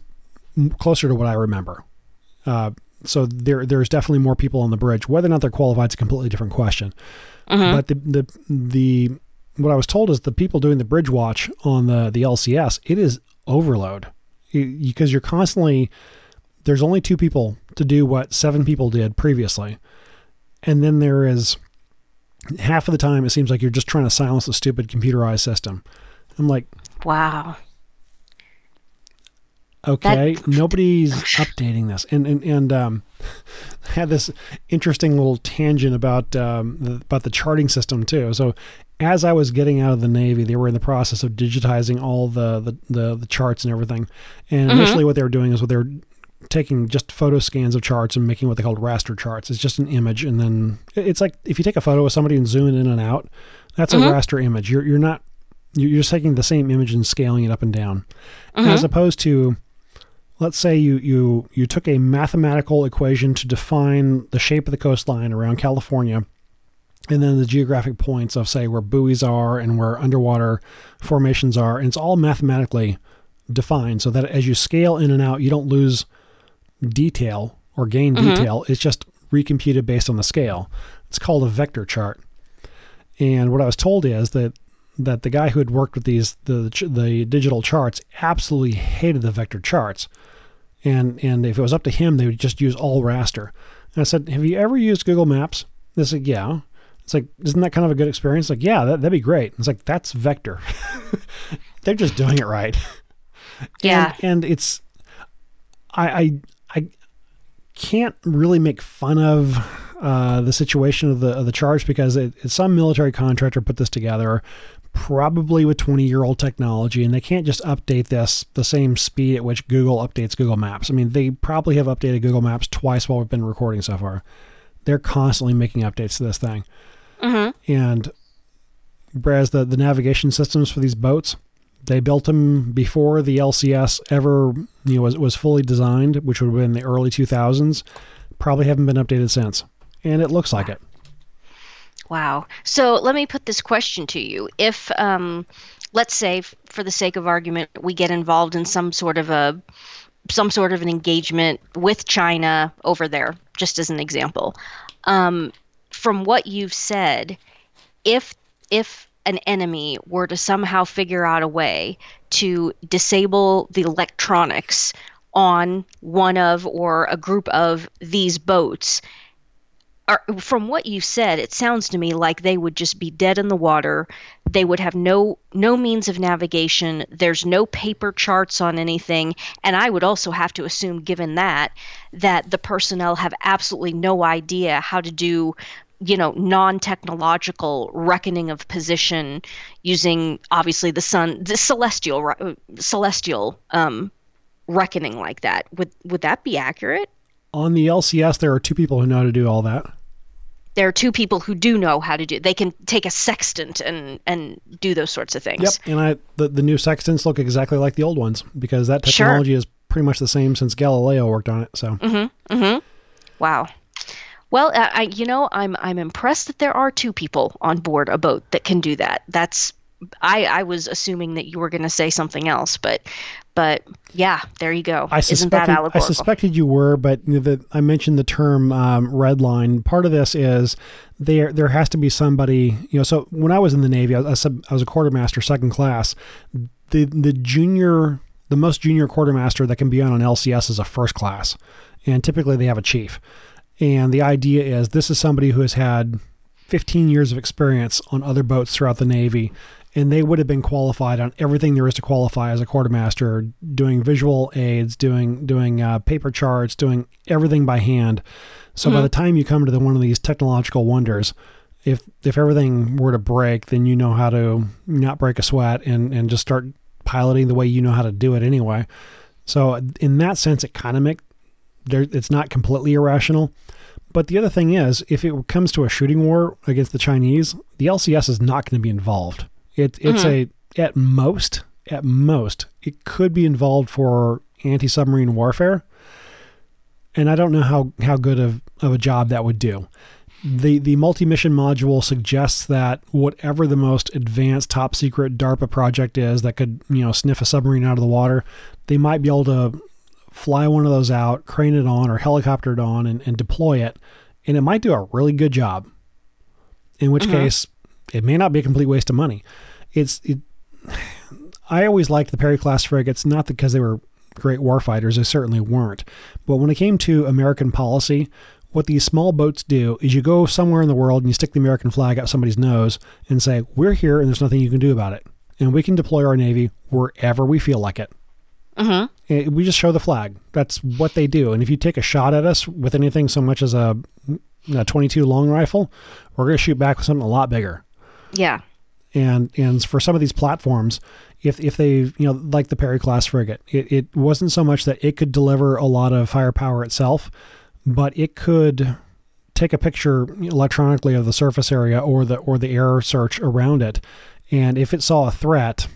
closer to what I remember. Uh, so there, there's definitely more people on the bridge. Whether or not they're qualified is a completely different question. Uh-huh. But the, the the what I was told is the people doing the bridge watch on the the LCS, it is overload because you're constantly there's only two people to do what seven people did previously, and then there is half of the time it seems like you're just trying to silence a stupid computerized system. I'm like, wow. Okay, that... nobody's updating this, and and and um, (laughs) had this interesting little tangent about um, the, about the charting system too. So, as I was getting out of the Navy, they were in the process of digitizing all the the, the, the charts and everything. And mm-hmm. initially, what they were doing is what they were taking just photo scans of charts and making what they called raster charts. It's just an image, and then it's like if you take a photo of somebody and zoom in and out, that's mm-hmm. a raster image. You're you're not you're just taking the same image and scaling it up and down, mm-hmm. as opposed to let's say you, you, you took a mathematical equation to define the shape of the coastline around California, and then the geographic points of, say, where buoys are and where underwater formations are. And it's all mathematically defined so that as you scale in and out, you don't lose detail or gain mm-hmm. detail. It's just recomputed based on the scale. It's called a vector chart. And what I was told is that that the guy who had worked with these the the digital charts absolutely hated the vector charts and and if it was up to him, they would just use all raster. And I said, "Have you ever used Google Maps?" They said, "Yeah." It's like, isn't that kind of a good experience? Like, yeah, that, that'd be great. It's like that's vector. (laughs) They're just doing it right. (laughs) Yeah, and, and it's, I, I I can't really make fun of uh, the situation of the of the charge because it, it's some military contractor put this together probably with 20 year old technology, and they can't just update this the same speed at which Google updates Google Maps. I mean, they probably have updated Google Maps twice while we've been recording so far. They're constantly making updates to this thing. Mm-hmm. And whereas the, the navigation systems for these boats, they built them before the LCS ever you know was, was fully designed, which would have been the early 2000s. Probably haven't been updated since. And it looks like it. Wow. So let me put this question to you. If, um, let's say, for the sake of argument, we get involved in some sort of a some sort of an engagement with China over there, just as an example. Um, from what you've said, if if an enemy were to somehow figure out a way to disable the electronics on one of or a group of these boats are, from what you said, it sounds to me like they would just be dead in the water. They would have no no means of navigation. There's no paper charts on anything, and I would also have to assume, given that, that the personnel have absolutely no idea how to do you know non-technological reckoning of position using obviously the sun the celestial celestial um, reckoning like that would would that be accurate on the lcs there are two people who know how to do all that there are two people who do know how to do. They can take a sextant and and do those sorts of things. Yep, and I the, the new sextants look exactly like the old ones because that technology sure. is pretty much the same since Galileo worked on it. So. Mm-hmm. Mm-hmm. Wow. Well, I you know I'm I'm impressed that there are two people on board a boat that can do that. That's I I was assuming that you were going to say something else, but but yeah, there you go. I Isn't that allegorical? I suspected you were, but the, I mentioned the term um, red line. Part of this is there there has to be somebody. You know, so when I was in the Navy, I was, I was a quartermaster, second class. The the junior, the most junior quartermaster that can be on an LCS is a first class, and typically they have a chief. And the idea is this is somebody who has had 15 years of experience on other boats throughout the Navy and they would have been qualified on everything there is to qualify as a quartermaster, doing visual aids, doing doing uh, paper charts, doing everything by hand. So mm-hmm. by the time you come to the, one of these technological wonders, if if everything were to break, then you know how to not break a sweat and and just start piloting the way you know how to do it anyway. So in that sense, it kind of make there. It's not completely irrational. But the other thing is, if it comes to a shooting war against the Chinese, the LCS is not going to be involved. It, it's mm-hmm. a at most at most it could be involved for anti submarine warfare, and I don't know how how good of, of a job that would do. The the multi mission module suggests that whatever the most advanced top secret DARPA project is that could you know sniff a submarine out of the water, they might be able to fly one of those out, crane it on, or helicopter it on, and, and deploy it, and it might do a really good job. In which mm-hmm. case, it may not be a complete waste of money it's it, I always liked the Perry class frigates, not because they were great warfighters, they certainly weren't. But when it came to American policy, what these small boats do is you go somewhere in the world and you stick the American flag out somebody's nose and say, We're here and there's nothing you can do about it. And we can deploy our Navy wherever we feel like it. Mm-hmm. We just show the flag. That's what they do. And if you take a shot at us with anything so much as a, a 22 long rifle, we're going to shoot back with something a lot bigger. Yeah and and for some of these platforms if if they you know like the Perry class frigate it, it wasn't so much that it could deliver a lot of firepower itself but it could take a picture electronically of the surface area or the or the air search around it and if it saw a threat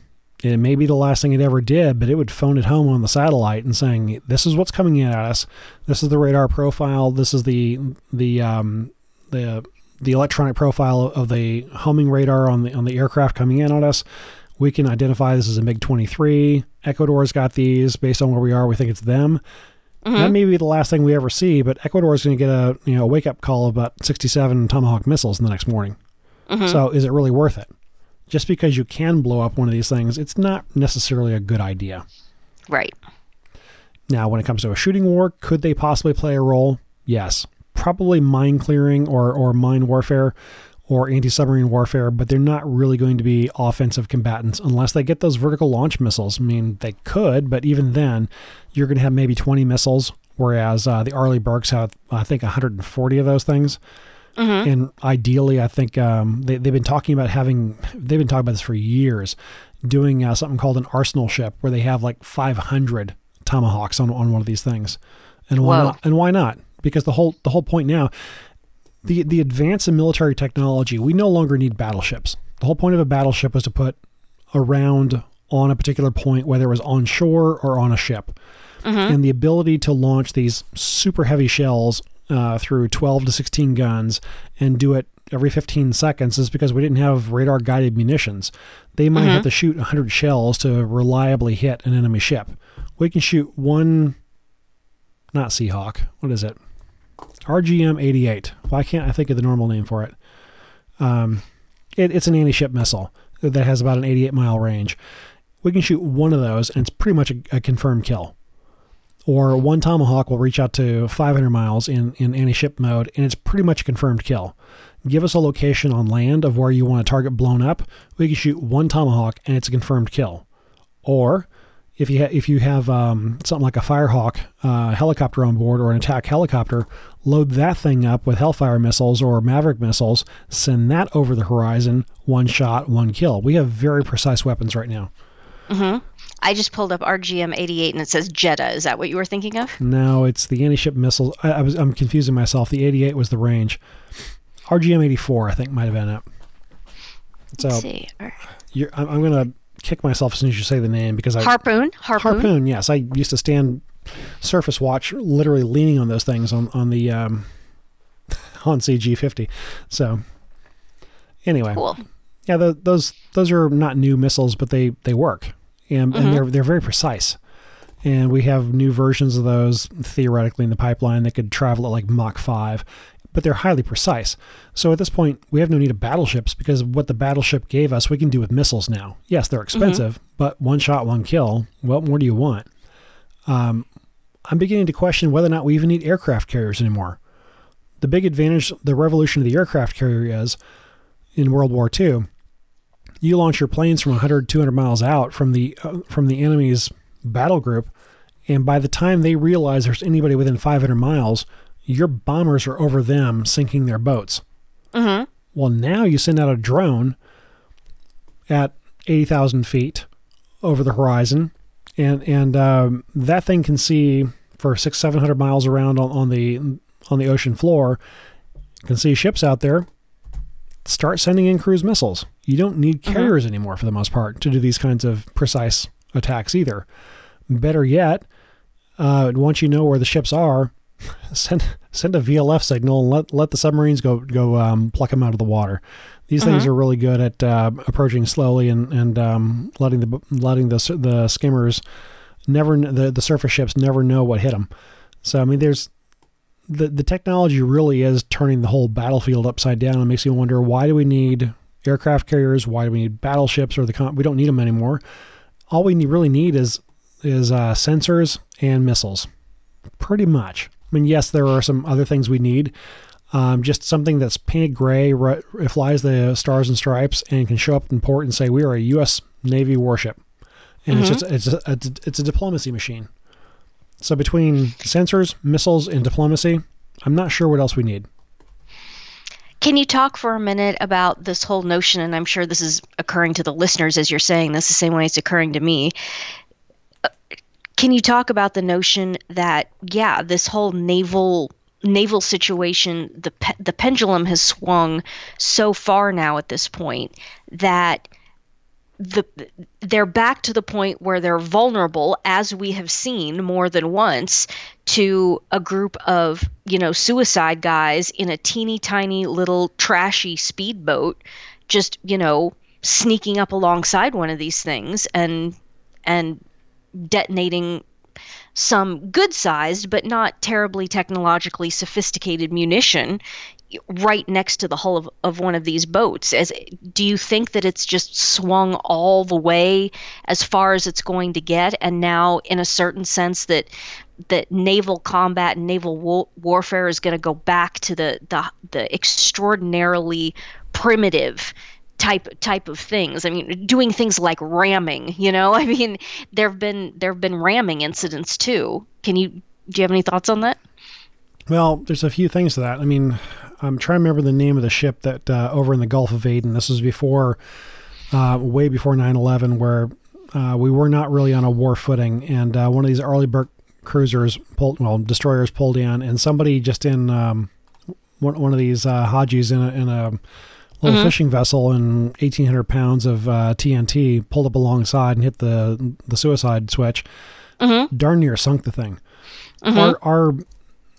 it may be the last thing it ever did, but it would phone it home on the satellite and saying, "This is what's coming in at us. This is the radar profile. This is the the um, the the electronic profile of the homing radar on the on the aircraft coming in on us, we can identify this as a MiG 23. Ecuador's got these. Based on where we are, we think it's them. Mm-hmm. That may be the last thing we ever see, but Ecuador is going to get a you know wake up call about 67 Tomahawk missiles in the next morning. Mm-hmm. So is it really worth it? Just because you can blow up one of these things, it's not necessarily a good idea. Right. Now, when it comes to a shooting war, could they possibly play a role? Yes probably mine clearing or, or mine warfare or anti submarine warfare, but they're not really going to be offensive combatants unless they get those vertical launch missiles. I mean, they could, but even then, you're going to have maybe 20 missiles, whereas uh, the Arleigh Burkes have, I think, 140 of those things. Mm-hmm. And ideally, I think um, they, they've been talking about having, they've been talking about this for years, doing uh, something called an arsenal ship where they have like 500 tomahawks on, on one of these things. And why Whoa. not? And why not? Because the whole the whole point now the the advance in military technology we no longer need battleships the whole point of a battleship was to put a round on a particular point whether it was on shore or on a ship mm-hmm. and the ability to launch these super heavy shells uh, through 12 to 16 guns and do it every 15 seconds is because we didn't have radar guided munitions. They might mm-hmm. have to shoot 100 shells to reliably hit an enemy ship. We can shoot one, not Seahawk, what is it? RGM 88. Why can't I think of the normal name for it? Um, it it's an anti ship missile that has about an 88 mile range. We can shoot one of those, and it's pretty much a, a confirmed kill. or one tomahawk will reach out to 500 miles in, in anti-ship mode and it's pretty much a confirmed kill give us a location on land of where you want a target blown up we can shoot one tomahawk and it's a confirmed kill or if you ha- if you have um, something like a firehawk uh, helicopter on board or an attack helicopter load that thing up with hellfire missiles or maverick missiles send that over the horizon one shot one kill we have very precise weapons right now Mm-hmm. I just pulled up RGM 88 and it says Jetta. Is that what you were thinking of? No, it's the anti-ship missiles. I, I was I'm confusing myself. The 88 was the range. RGM 84, I think, might have been it. So Let's see. I'm, I'm gonna kick myself as soon as you say the name because I Harpoon. Harpoon. harpoon. Yes, I used to stand surface watch, literally leaning on those things on on the um, (laughs) on CG50. So anyway, Cool. yeah, the, those those are not new missiles, but they they work, and, and they're they're very precise. And we have new versions of those theoretically in the pipeline that could travel at like Mach five, but they're highly precise. So at this point, we have no need of battleships because what the battleship gave us, we can do with missiles now. Yes, they're expensive, but one shot, one kill. What more do you want? Um, I'm beginning to question whether or not we even need aircraft carriers anymore. The big advantage, the revolution of the aircraft carrier is in World War II, you launch your planes from 100, 200 miles out from the uh, from the enemy's battle group, and by the time they realize there's anybody within 500 miles, your bombers are over them, sinking their boats. Mm-hmm. Well, now you send out a drone at 80,000 feet over the horizon, and and um, that thing can see for six, seven hundred miles around on, on the on the ocean floor. Can see ships out there. Start sending in cruise missiles. You don't need carriers anymore for the most part to do these kinds of precise attacks either. Better yet, uh, once you know where the ships are, (laughs) send send a VLF signal and let let the submarines go go um, pluck them out of the water. These things are really good at uh, approaching slowly and and um, letting the letting the the skimmers never the the surface ships never know what hit them. So I mean, there's the the technology really is turning the whole battlefield upside down. It makes you wonder why do we need aircraft carriers? Why do we need battleships? Or the con- we don't need them anymore. All we need, really need is is uh, sensors and missiles, pretty much. I mean, yes, there are some other things we need. Um, just something that's painted gray, ri- it flies the stars and stripes, and can show up in port and say we are a U.S. Navy warship, and it's just it's a, it's a, it's a diplomacy machine. So between sensors, missiles, and diplomacy, I'm not sure what else we need. Can you talk for a minute about this whole notion? And I'm sure this is occurring to the listeners as you're saying this, the same way it's occurring to me. Can you talk about the notion that, yeah, this whole naval naval situation, the pe- the pendulum has swung so far now at this point that the they're back to the point where they're vulnerable as we have seen more than once to a group of you know suicide guys in a teeny tiny little trashy speedboat just you know sneaking up alongside one of these things and and detonating some good sized but not terribly technologically sophisticated munition right next to the hull of, of one of these boats. As do you think that it's just swung all the way as far as it's going to get? And now in a certain sense that that naval combat and naval wa- warfare is going to go back to the, the the extraordinarily primitive type type of things. I mean, doing things like ramming. You know, (laughs) I mean, there've been there've been ramming incidents too. Can you do you have any thoughts on that? Well, there's a few things to that. I mean, I'm trying to remember the name of the ship that uh, over in the Gulf of Aden. This was before, uh, way before 9/11, where uh, we were not really on a war footing, and uh, one of these early Burke cruisers pulled, well, destroyers pulled in, and somebody just in um, one, one of these uh, Hajis in a, in a little fishing vessel and 1,800 pounds of uh, TNT pulled up alongside and hit the the suicide switch. Darn near sunk the thing. Our, our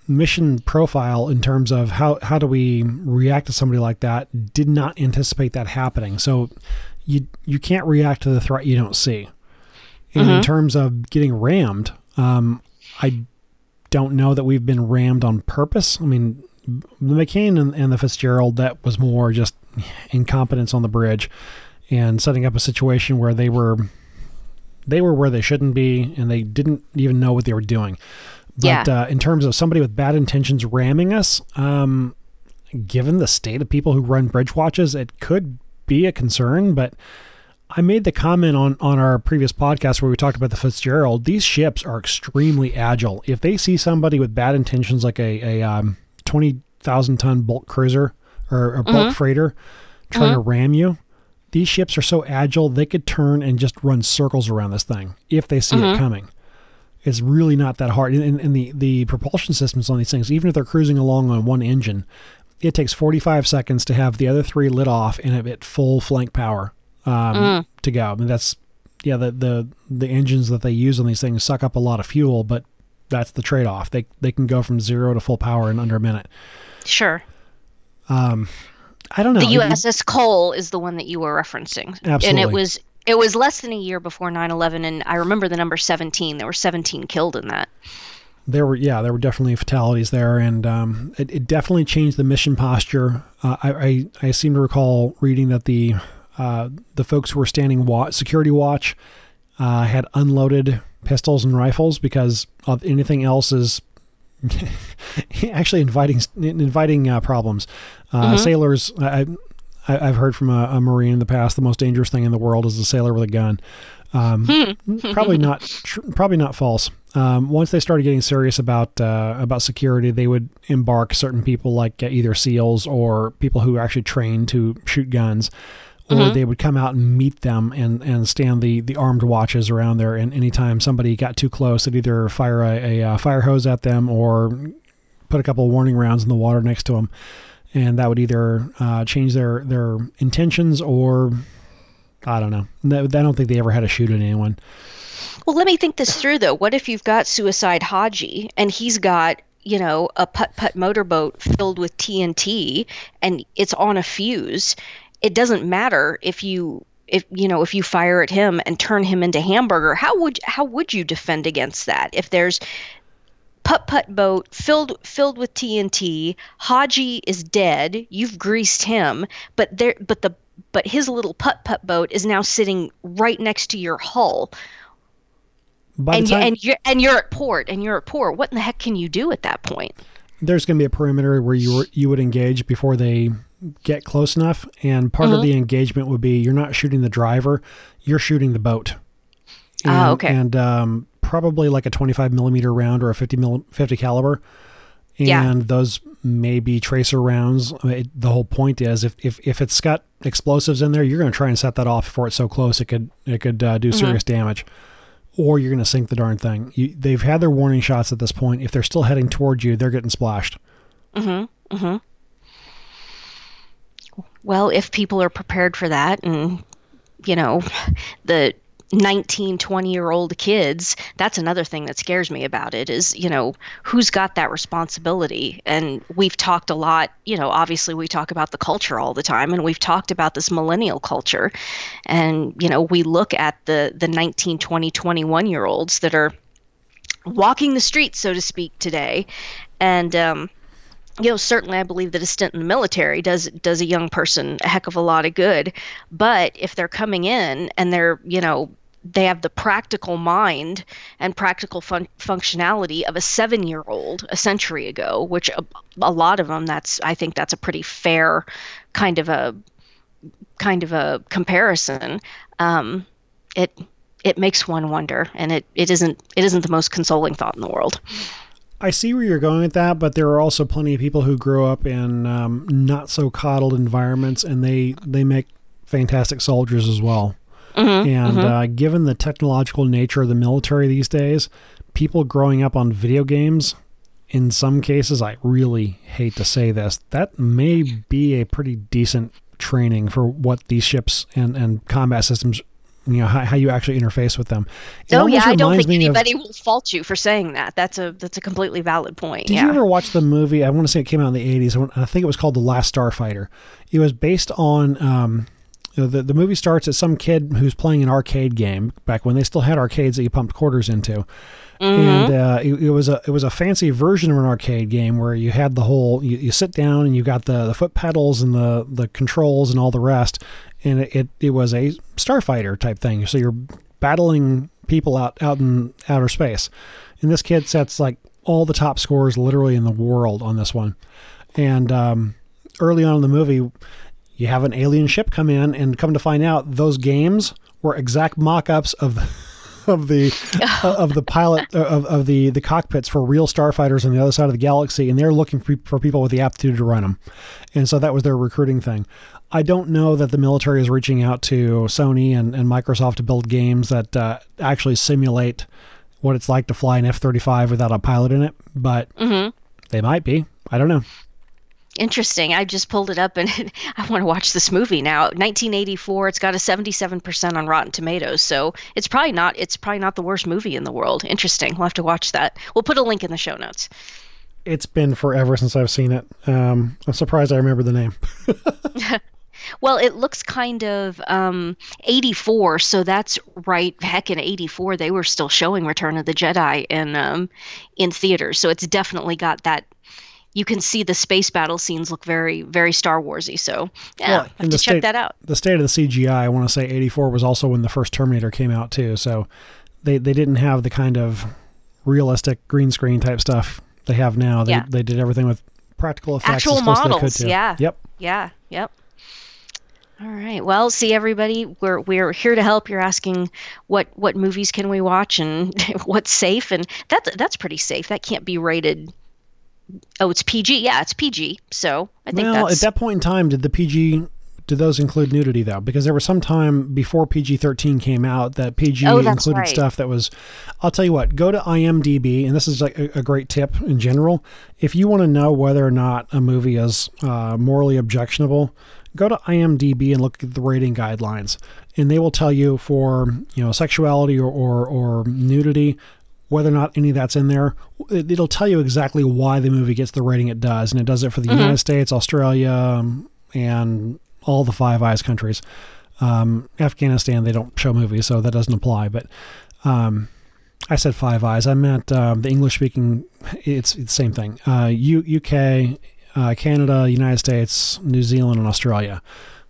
mission profile in terms of how how do we react to somebody like that did not anticipate that happening. So you you can't react to the threat you don't see. And in terms of getting rammed, um, I don't know that we've been rammed on purpose. I mean, the McCain and, and the Fitzgerald that was more just incompetence on the bridge and setting up a situation where they were they were where they shouldn't be, and they didn't even know what they were doing. But Yeah. uh, in terms of somebody with bad intentions ramming us, um, given the state of people who run bridge watches, it could be a concern. But I made the comment on on our previous podcast where we talked about the Fitzgerald. These ships are extremely agile. If they see somebody with bad intentions, like a a um, twenty thousand ton bulk cruiser or a bulk mm-hmm. freighter, trying to mm-hmm. ram you, these ships are so agile they could turn and just run circles around this thing if they see it mm-hmm. coming. It's really not that hard. And, and the, the propulsion systems on these things, even if they're cruising along on one engine, it takes 45 seconds to have the other three lit off and have at full flank power um, mm. to go. I mean, that's, yeah, the, the, the engines that they use on these things suck up a lot of fuel, but that's the trade off. They, they can go from zero to full power in under a minute. Sure. I don't know. The USS Cole is the one that you were referencing. absolutely. And it was it was less than a year before 9/11 and I remember the number 17. There were 17 killed in that. there were yeah there were definitely fatalities there and um, it, it definitely changed the mission posture uh, I, I I seem to recall reading that the uh, the folks who were standing wa- security watch uh, had unloaded pistols and rifles because anything else is (laughs) actually inviting inviting uh, problems. Uh, sailors I, I I've heard from a, a marine in the past the most dangerous thing in the world is a sailor with a gun. Um, (laughs) probably not tr- probably not false. Um, once they started getting serious about uh, about security, they would embark certain people like uh, either SEALs or people who actually train to shoot guns, or they would come out and meet them and, and stand the, the armed watches around there. And anytime somebody got too close, they'd either fire a, a, uh fire hose at them or put a couple of warning rounds in the water next to them, and that would either uh, change their their intentions or I don't know. No, I don't think they ever had a shoot at anyone. Well, let me think this through though. What if you've got Suicide Haji and he's got, you know, a putt putt motorboat filled with TNT and it's on a fuse? It doesn't matter if you if you know if you fire at him and turn him into hamburger. How would how would you defend against that? If there's putt putt boat filled filled with TNT, Haji is dead. You've greased him, but there but the but his little putt putt boat is now sitting right next to your hull By and time and you're and you're at port and you're at port. What in the heck can you do at that point? there's going to be a perimeter where you were, you would engage before they get close enough, and part Mm-hmm. of the engagement would be you're not shooting the driver, you're shooting the boat. And, Ah, okay. And um, probably like a 25 millimeter round or a 50 mil, 50 caliber. And Yeah. those may be tracer rounds. I mean, it- the whole point is if, if, if it's got explosives in there, you're going to try and set that off before it's so close it could it could uh, do Mm-hmm. serious damage. Or you're going to sink the darn thing. You, they've had their warning shots at this point. If they're still heading towards you, they're getting splashed. Well, if people are prepared for that and you know, the 19, 20 year old kids, that's another thing that scares me about it is, you know, who's got that responsibility? And we've talked a lot, you know, obviously we talk about the culture all the time and we've talked about this millennial culture. And, you know, we look at the the 19, 20, 21 year olds that are walking the streets, so to speak, today. And um you know, certainly I believe that a stint in the military does does a young person a heck of a lot of good. But if they're coming in and they're, you know, they have the practical mind and practical fun- functionality of a seven year old a century ago, which a, a lot of them, that's I think that's a pretty fair kind of a kind of a comparison. Um, it it makes one wonder, and it, it isn't it isn't the most consoling thought in the world. I see where you're going with that, but there are also plenty of people who grow up in um, not so coddled environments, and they they make fantastic soldiers as well. and Uh, given the technological nature of the military these days, people growing up on video games, in some cases, I really hate to say this, that may be a pretty decent training for what these ships and and combat systems. You know how, how you actually interface with them. It Oh yeah, I don't think me of- anybody will fault you for saying that. That's a that's a completely valid point. Did yeah. you ever watch the movie? I want to say it came out in the eighties. I think it was called The Last Starfighter. It was based on um, the the movie starts as some kid who's playing an arcade game back when they still had arcades that you pumped quarters into, and uh, it, it was a it was a fancy version of an arcade game where you had the whole you, you sit down and you got the the foot pedals and the the controls and all the rest, and it it, it was a starfighter type thing. So you're battling people out out in outer space. And this kid sets like all the top scores literally in the world on this one. And um, early on in the movie, you have an alien ship come in, and come to find out, those games were exact mock-ups of (laughs) of the (laughs) of the pilot uh, of, of the the cockpits for real starfighters on the other side of the galaxy, and they're looking for, for people with the aptitude to run them, and so that was their recruiting thing. I don't know that the military is reaching out to Sony and, and Microsoft to build games that uh, actually simulate what it's like to fly an F thirty five without a pilot in it, but they might be. I don't know. Interesting. I just pulled it up and (laughs) I want to watch this movie now. 1984. It's got a 77% on Rotten Tomatoes, so it's probably not. It's probably not the worst movie in the world. Interesting. We'll have to watch that. We'll put a link in the show notes. It's been forever since I've seen it. Um, I'm surprised I remember the name. (laughs) (laughs) Well, it looks kind of um, 84, so that's right. Heck, in 84, they were still showing Return of the Jedi in um, in theaters, so it's definitely got that. You can see the space battle scenes look very, very Star Warsy. So yeah, Well, have to the check state- that out. the state of the CGI, I want to say 84 was also when the first Terminator came out too. So they they didn't have the kind of realistic green screen type stuff they have now. They Yeah. they did everything with practical effects Actual as close as they models, yeah. Yep. Yeah. Yep. All right. Well, see everybody, we're we're here to help. You're asking what what movies can we watch and (laughs) what's safe, and that's that's pretty safe. That can't be rated. Oh, it's PG. Yeah, it's PG. So I think Well, at that point in time, did the PG did those include nudity though? Because there was some time before PG thirteen came out that PG Oh, included right. stuff that was. I'll tell you what. Go to IMDb, and this is like a, a great tip in general. If you want to know whether or not a movie is uh, morally objectionable, go to IMDb and look at the rating guidelines, and they will tell you for you know sexuality or or, or nudity. Whether or not any of that's in there, it, it'll tell you exactly why the movie gets the rating it does, and it does it for the United States, Australia, um, and all the Five Eyes countries. Um, Afghanistan, they don't show movies, so that doesn't apply. But um, I said Five Eyes. I meant um, the English speaking. It's, it's the same thing. Uh, U, UK, uh, Canada, United States, New Zealand, and Australia.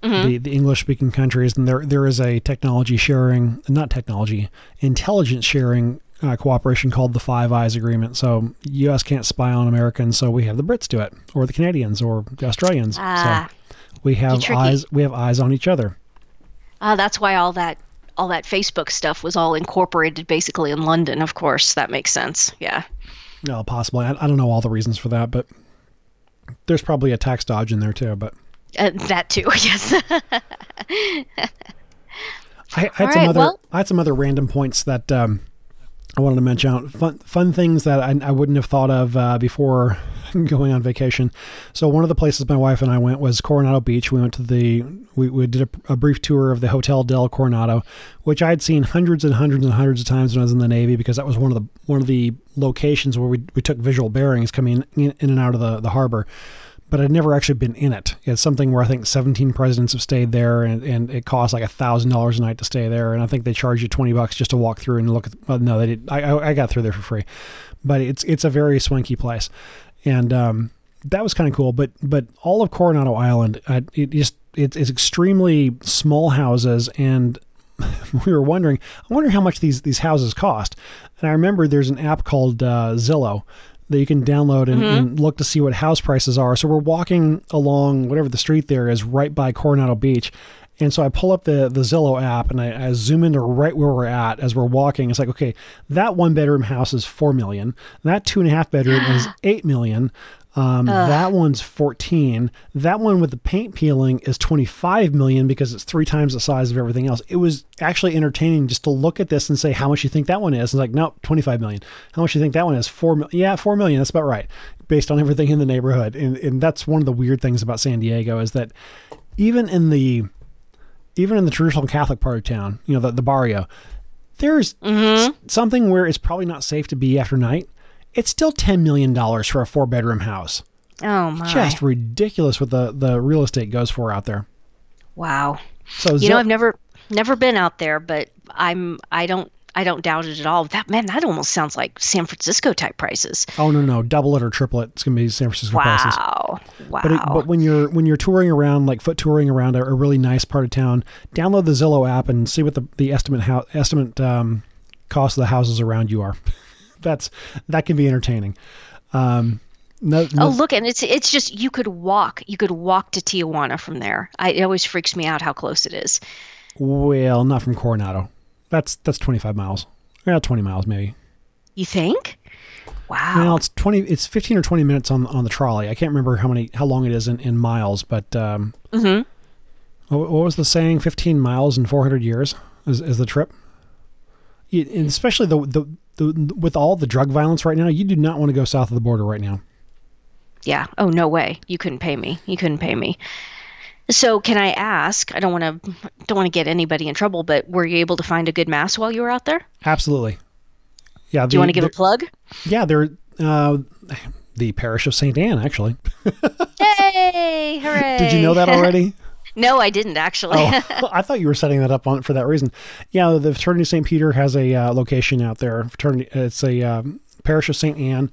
The, the English speaking countries, and there there is a technology sharing, not technology, intelligence sharing uh, cooperation called the Five Eyes Agreement. So U.S. can't spy on Americans, so we have the Brits do it, or the Canadians, or the Australians. Ah. so we have eyes. We have eyes on each other. uh, that's why all that all that Facebook stuff was all incorporated basically in London. Of course, that makes sense. Yeah. No, possibly. I, I don't know all the reasons for that, but there's probably a tax dodge in there too. But Uh, that too. (laughs) Yes. I, I had some right, other well- I had some other random points that um, I wanted to mention. out Fun fun things that I, I wouldn't have thought of uh, before (laughs) going on vacation. So one of the places my wife and I went was Coronado Beach. We went to the we, we did a, a brief tour of the Hotel del Coronado, which I had seen hundreds and hundreds and hundreds of times when I was in the Navy because that was one of the one of the locations where we we took visual bearings coming in, in and out of the the harbor but I'd never actually been in it. It's something where I think 17 presidents have stayed there, and, and it costs like a thousand dollars a night to stay there. And I think they charge you 20 bucks just to walk through and look at. Well, no, they did. I, I I got through there for free, but it's it's a very swanky place, and um, that was kind of cool. But but all of Coronado Island, uh, it just it, it's extremely small houses and (laughs) we were wondering, I wonder how much these these houses cost. And I remember there's an app called uh, Zillow that you can mm-hmm. download and, and mm-hmm. look to see what house prices are. So we're walking along whatever the street there is, right by Coronado Beach. And so I pull up the, the Zillow app and I, I zoom into right where we're at as we're walking. It's like, okay, that one bedroom house is four million. That two and a half bedroom is (gasps) eight million. Um, that one's 14. That one with the paint peeling is 25 million because it's three times the size of everything else. It was actually entertaining just to look at this and say how much you think that one is. It's like, no, 25 million. How much you think that one is? Four million. Yeah, four million. That's about right, based on everything in the neighborhood. And, and that's one of the weird things about San Diego is that even in the even in the traditional Catholic part of town, you know, the, the barrio, there's s- something where it's probably not safe to be after night. It's still $10 million for a four bedroom house. Oh my! Just ridiculous what the, the real estate goes for out there. wow. So, You know, I've never never been out there, but I'm I don't I don't doubt it at all. That man, that almost sounds like San Francisco type prices. oh, no, no, double it or triple it. It's going to be San Francisco prices. Wow. Wow. But, it, but when you're when you're touring around, like foot touring around a, a really nice part of town, download the Zillow app and see what the, the estimate how estimate um, cost of the houses around you are. (laughs) That's that can be entertaining. Um, no, no, Oh, look, and it's it's just you could walk. You could walk to Tijuana from there. I, it always freaks me out how close it is. well, not from Coronado. That's that's 25 miles. Yeah, 20 miles maybe. You think? Wow. Well, it's 20. It's 15 or 20 minutes on on the trolley. I can't remember how many how long it is in, in miles, but um, hmm what, what was the saying? 15 miles in 400 years is, is the trip. It, and especially the, the the with all the drug violence right now, you do not want to go south of the border right now. Yeah. Oh no way. You couldn't pay me. You couldn't pay me. So can I ask? I don't want to don't want to get anybody in trouble, but were you able to find a good mass while you were out there? Absolutely. Yeah. Do you want to give a plug? Yeah, they're uh, the parish of Saint Anne. Actually, (laughs) Yay! Hooray! did you know that already? (laughs) no, I didn't actually. Oh, (laughs) I thought you were setting that up on for that reason. Yeah, the Fraternity St. Peter has a uh, location out there. Fraternity, it's a um, parish of St. Anne,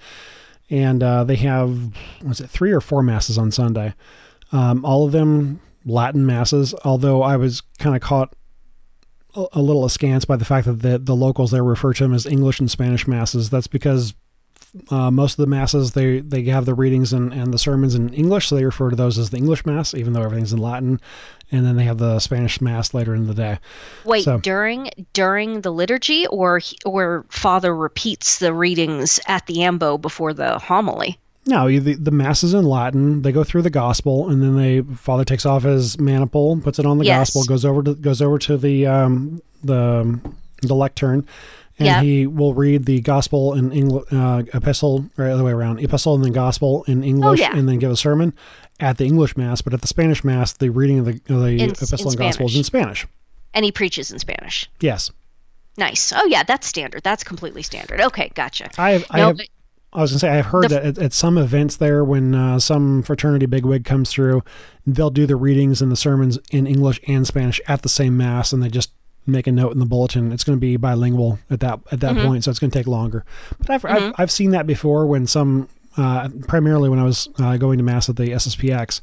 and uh, they have was it three or four masses on Sunday. Um, all of them Latin masses. Although I was kind of caught a, a little askance by the fact that the, the locals there refer to them as English and Spanish masses. That's because uh, most of the masses they they have the readings and, and the sermons in English, so they refer to those as the English mass, even though everything's in Latin. And then they have the Spanish mass later in the day. Wait, So- during during the liturgy, or or Father repeats the readings at the ambo before the homily? No, the, the mass is in Latin. They go through the gospel, and then they father takes off his maniple, puts it on the Yes. gospel, goes over to goes over to the um, the the lectern, and Yeah. he will read the gospel in English, uh, epistle, or the other way around, epistle and then gospel in English, Oh, yeah. and then give a sermon at the English mass. But at the Spanish mass, the reading of the, the In- epistle in and gospel is in Spanish. And he preaches in Spanish. Yes, Nice. Oh yeah, that's standard. That's completely standard. Okay, gotcha. I have. I have but- I was gonna say I've heard that at, at some events there, when uh, some fraternity bigwig comes through, they'll do the readings and the sermons in English and Spanish at the same mass, and they just make a note in the bulletin. It's going to be bilingual at that at that point, so it's going to take longer. But I've, I've I've seen that before when some, uh, primarily when I was uh, going to mass at the SSPX.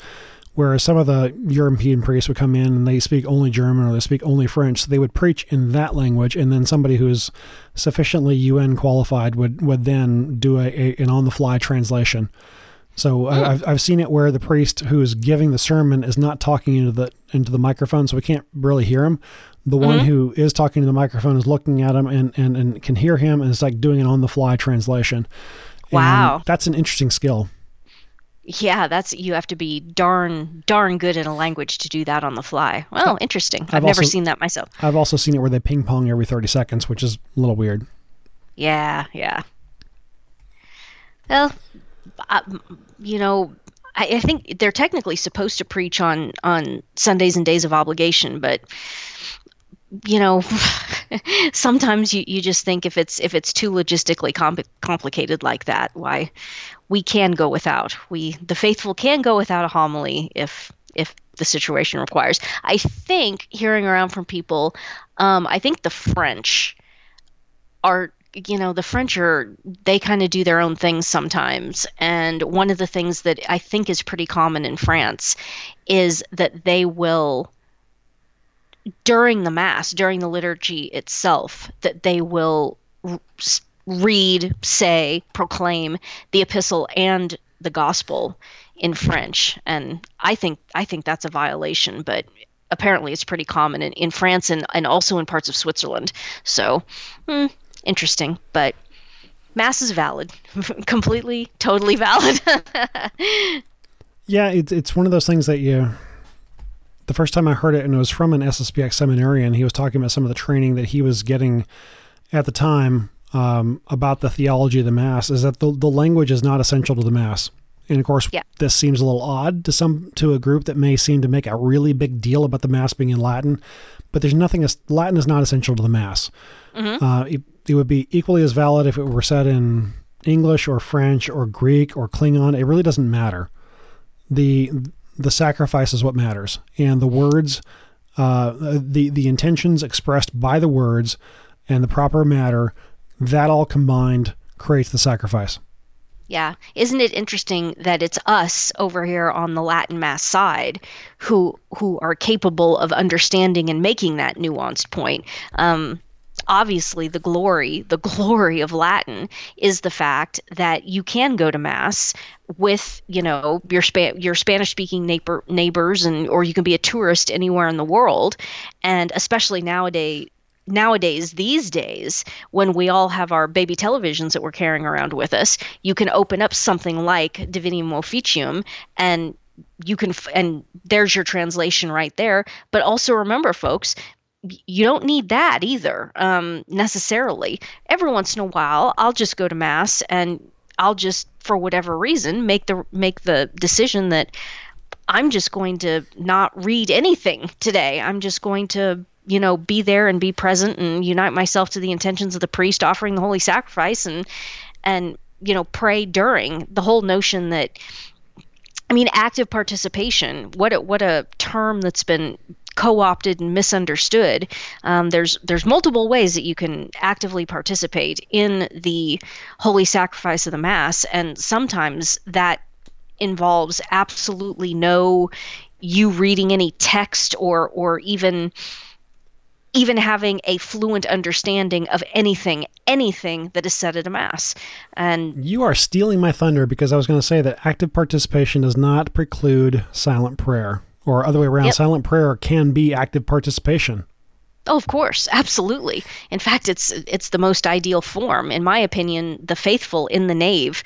Where some of the European priests would come in and they speak only German or they speak only French, so they would preach in that language, and then somebody who's sufficiently UN qualified would would then do a, a an on the fly translation. So I I've I've seen it where the priest who is giving the sermon is not talking into the into the microphone, so we can't really hear him. The one mm-hmm. who is talking to the microphone is looking at him and, and, and can hear him, and it's like doing an on the fly translation. And Wow. that's an interesting skill. Yeah, that's you have to be darn darn good in a language to do that on the fly. Well, interesting. I've, I've never also- seen that myself. I've also seen it where they ping pong every thirty seconds, which is a little weird. Yeah, yeah. Well, uh, I, you know, I, I think they're technically supposed to preach on on Sundays and days of obligation, but you know, (laughs) sometimes you, you just think if it's if it's too logistically compli complicated like that, why we can go without. We the faithful can go without a homily if if the situation requires. I think hearing around from people, um, I think the French are you know the french are they kind of do their own things sometimes and one of the things that i think is pretty common in france is that they will during the mass during the liturgy itself that they will read say proclaim the epistle and the gospel in french and i think i think that's a violation but apparently it's pretty common in, in france and, and also in parts of switzerland so hmm, interesting, but mass is valid, (laughs) completely, totally valid. (laughs) Yeah, it's it's one of those things that you. The first time I heard it, and it was from an SSPX seminarian, he was talking about some of the training that he was getting at the time um, about the theology of the Mass. Is that the the language is not essential to the Mass, and of course, Yeah. this seems a little odd to some to a group that may seem to make a really big deal about the Mass being in Latin, but there's nothing. as Latin is not essential to the Mass. Uh, it, it would be equally as valid if it were said in English or French or Greek or Klingon. It really doesn't matter the the sacrifice is what matters. And the words uh, the the intentions expressed by the words and the proper matter that all combined creates the sacrifice. Yeah, isn't it interesting that it's us over here on the Latin mass side who who are capable of understanding and making that nuanced point? Um, obviously the glory, the (laughs) glory of Latin is the fact that you can go to mass with, you know, your Spa- your Spanish speaking neighbor neighbors and or you can be a tourist anywhere in the world. And especially nowadays nowadays these days when we all have our baby televisions that we're carrying around with us you can open up something like divinum officium and you can and there's your translation right there but also remember folks you don't need that either um, necessarily every once in a while i'll just go to mass and i'll just for whatever reason make the make the decision that i'm just going to not read anything today i'm just going to you know be there and be present and unite myself to the intentions of the priest offering the holy sacrifice and and you know pray during the whole notion that I mean, active participation. What a, what a term that's been co-opted and misunderstood. Um, there's there's multiple ways that you can actively participate in the holy sacrifice of the mass, and sometimes that involves absolutely no you reading any text or or even even having a fluent understanding of anything, anything that is said at a mass. And you are stealing my thunder because I was going to say that active participation does not preclude silent prayer, or other way around. Yep. Silent prayer can be active participation. Oh, of course, absolutely. In fact, it's it's the most ideal form, in my opinion. The faithful in the nave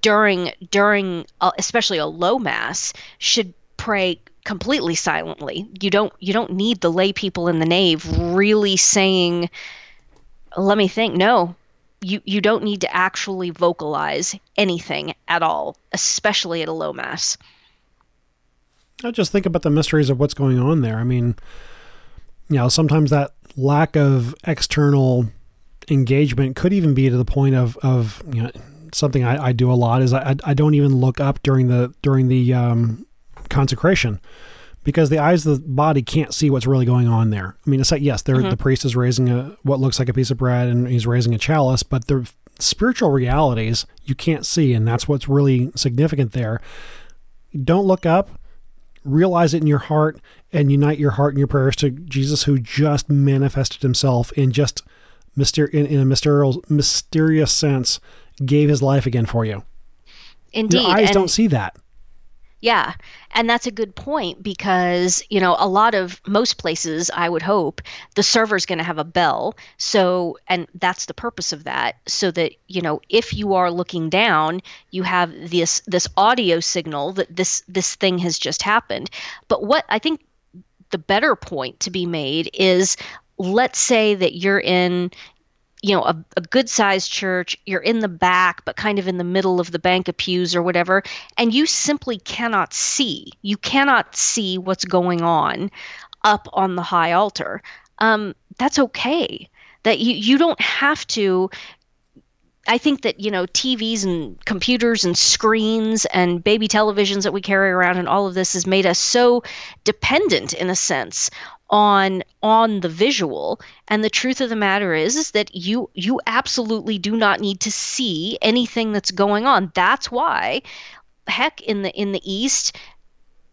during during uh, especially a low mass should pray completely silently. You don't you don't need the lay people in the nave really saying let me think. No. You you don't need to actually vocalize anything at all, especially at a low mass. I just think about the mysteries of what's going on there. I mean, you know, sometimes that lack of external engagement could even be to the point of of you know something I, I do a lot is I, I don't even look up during the during the um, consecration because the eyes of the body can't see what's really going on there. I mean, it's like yes, mm-hmm. the priest is raising a what looks like a piece of bread and he's raising a chalice, but the spiritual realities you can't see, and that's what's really significant there. Don't look up, realize it in your heart, and unite your heart and your prayers to Jesus, who just manifested Himself in just myster- in, in a mysterious mysterious sense, gave His life again for you. Indeed, your eyes and- don't see that yeah. And that's a good point because, you know, a lot of most places, I would hope, the server's going to have a bell. So, and that's the purpose of that so that, you know, if you are looking down, you have this this audio signal that this this thing has just happened. But what I think the better point to be made is let's say that you're in you know a, a good sized church you're in the back but kind of in the middle of the bank of pews or whatever and you simply cannot see you cannot see what's going on up on the high altar. Um, that's okay. That you, you don't have to I think that you know TVs and computers and screens and baby televisions that we carry around and all of this has made us so dependent in a sense on on the visual. And the truth of the matter is is that you you absolutely do not need to see anything that's going on. That's why heck in the in the east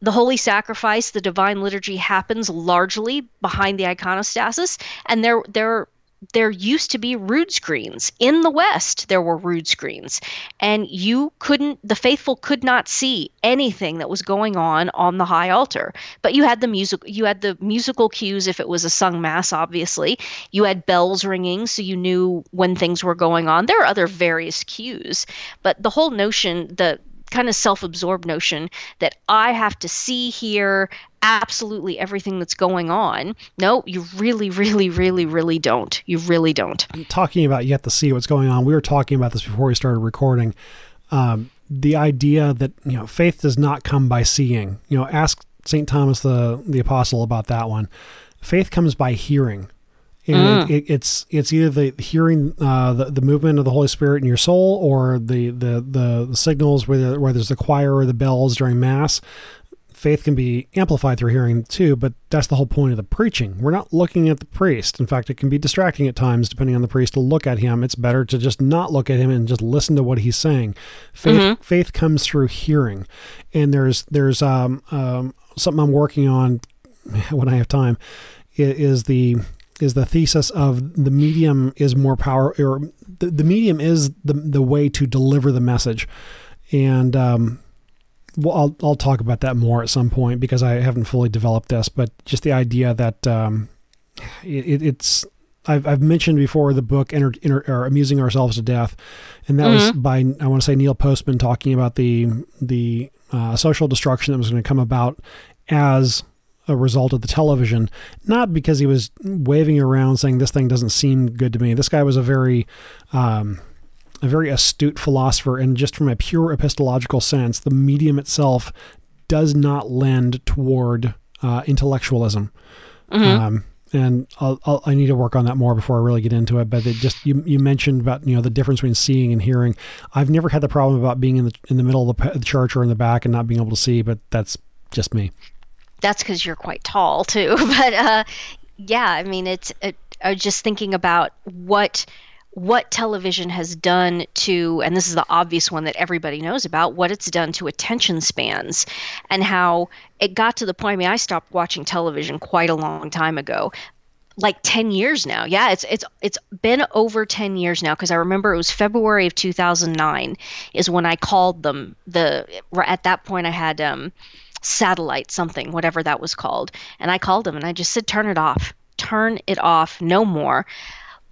the holy sacrifice the divine liturgy happens largely behind the iconostasis. And there there there used to be rood screens. In the west there were rood screens. And you couldn't the faithful could not see anything that was going on on the high altar. But you had the music you had the musical cues if it was a sung mass obviously. You had bells ringing so you knew when things were going on. There are other various cues. But the whole notion the kind of self-absorbed notion that I have to see here absolutely everything that's going on. No, you really, really, really, really don't. You really don't. I'm Talking about you have to see what's going on. We were talking about this before we started recording. Um, the idea that you know faith does not come by seeing. You know, ask Saint Thomas the the apostle about that one. Faith comes by hearing and mm. it, it, it's it's either the hearing uh, the, the movement of the Holy Spirit in your soul or the the the, the signals where, where there's the choir or the bells during Mass. Faith can be amplified through hearing too, but that's the whole point of the preaching. We're not looking at the priest. In fact, it can be distracting at times depending on the priest to look at him. It's better to just not look at him and just listen to what he's saying. Faith mm-hmm. faith comes through hearing, and there's there's um, um, something I'm working on (laughs) when I have time is the is the thesis of the medium is more power or the, the medium is the the way to deliver the message, and um, well, I'll I'll talk about that more at some point because I haven't fully developed this, but just the idea that um, it, it's I've, I've mentioned before the book Enter, Enter, or Amusing Ourselves to Death, and that was by I want to say Neil Postman talking about the the uh, social destruction that was going to come about as a result of the television, not because he was waving around saying this thing doesn't seem good to me. This guy was a very um, a very astute philosopher, and just from a pure epistological sense, the medium itself does not lend toward uh, intellectualism. Um, and I'll, I'll, I need to work on that more before I really get into it. But it just you, you mentioned about you know the difference between seeing and hearing. I've never had the problem about being in the in the middle of the, the church or in the back and not being able to see, but that's just me. that's because you're quite tall too. (laughs) But uh, yeah, I mean, it's it, I was just thinking about what what television has done to, and this is the obvious one that everybody knows about, what it's done to attention spans, and how it got to the point. I mean, I stopped watching television quite a long time ago. Like 10 years now. Yeah, it's it's it's been over 10 years now because I remember it was February of 2009 is when I called them. The at that point I had um satellite something whatever that was called and i called them and i just said turn it off turn it off no more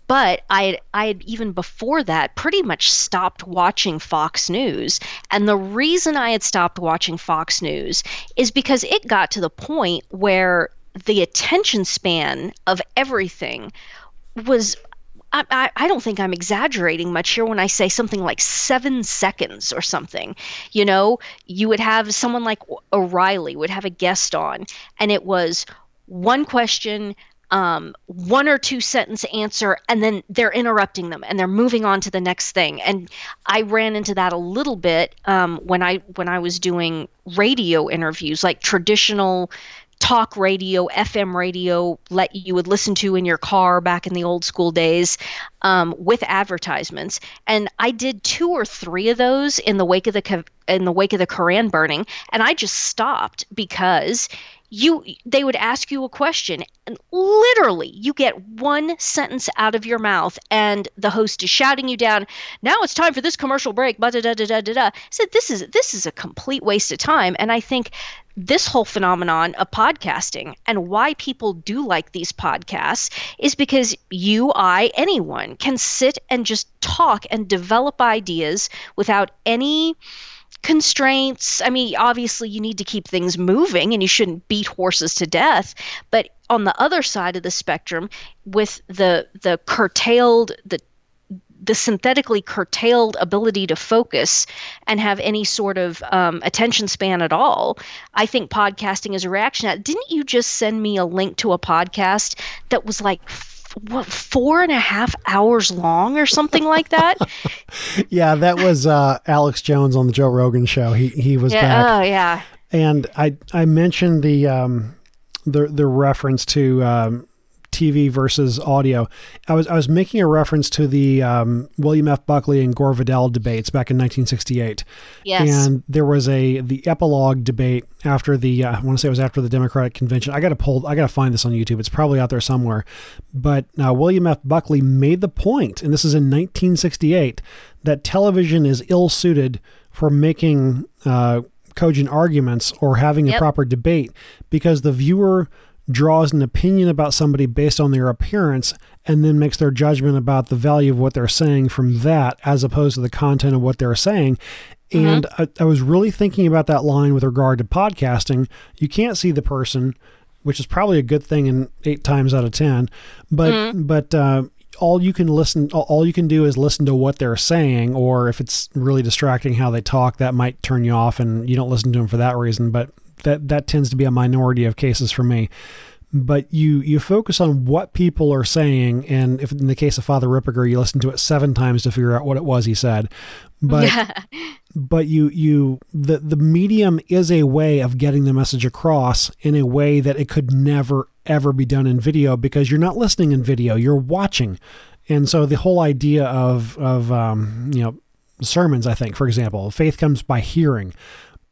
but I I had even before that pretty much stopped watching Fox News. And the reason I had stopped watching Fox News is because it got to the point where the attention span of everything was I, I, don't think I'm exaggerating much here when I say something like seven seconds or something. You know, you would have someone like O'Reilly would have a guest on, and it was one question, um, one or two sentence answer, and then they're interrupting them and they're moving on to the next thing. And I ran into that a little bit um, when I when I was doing radio interviews, like traditional talk radio, FM radio, let you would listen to in your car back in the old school days, um, with advertisements. And I did two or three of those in the wake of the in the wake of the Koran burning, and I just stopped because you they would ask you a question and literally you get one sentence out of your mouth and the host is shouting you down now it's time for this commercial break da da da da da da. Said this is this is a complete waste of time and i think this whole phenomenon of podcasting and why people do like these podcasts is because you, I, anyone can sit and just talk and develop ideas without any constraints. I mean, obviously, you need to keep things moving and you shouldn't beat horses to death. But on the other side of the spectrum, with the the curtailed the the synthetically curtailed ability to focus and have any sort of um, attention span at all, I think podcasting is a reaction. Didn't you just send me a link to a podcast that was like what four and a half hours long or something like that. (laughs) yeah, that was uh, Alex Jones on the Joe Rogan show. He he was yeah, back. Oh yeah. And I I mentioned the um the the reference to um, TV versus audio. I was I was making a reference to the um, William F. Buckley and Gore Vidal debates back in 1968. Yes. And there was a the epilogue debate after the uh, I want to say it was after the Democratic convention. I got to pull I got to find this on YouTube. It's probably out there somewhere. But uh, William F. Buckley made the point, and this is in 1968, that television is ill suited for making uh, cogent arguments or having a proper debate because the viewer draws an opinion about somebody based on their appearance and then makes their judgment about the value of what they're saying from that as opposed to the content of what they're saying. And I, I was really thinking about that line with regard to podcasting. You can't see the person, which is probably a good thing in eight times out of ten. But but uh, all you can listen, all you can do is listen to what they're saying. Or if it's really distracting how they talk, that might turn you off, and you don't listen to them for that reason. But that that tends to be a minority of cases for me. But you you focus on what people are saying and if in the case of father ripperger you listen to it seven times to figure out what it was he said. But but you you the the medium is a way of getting the message across in a way that it could never ever be done in video because you're not listening in video you're watching. And so the whole idea of of um, you know sermons i think for example faith comes by hearing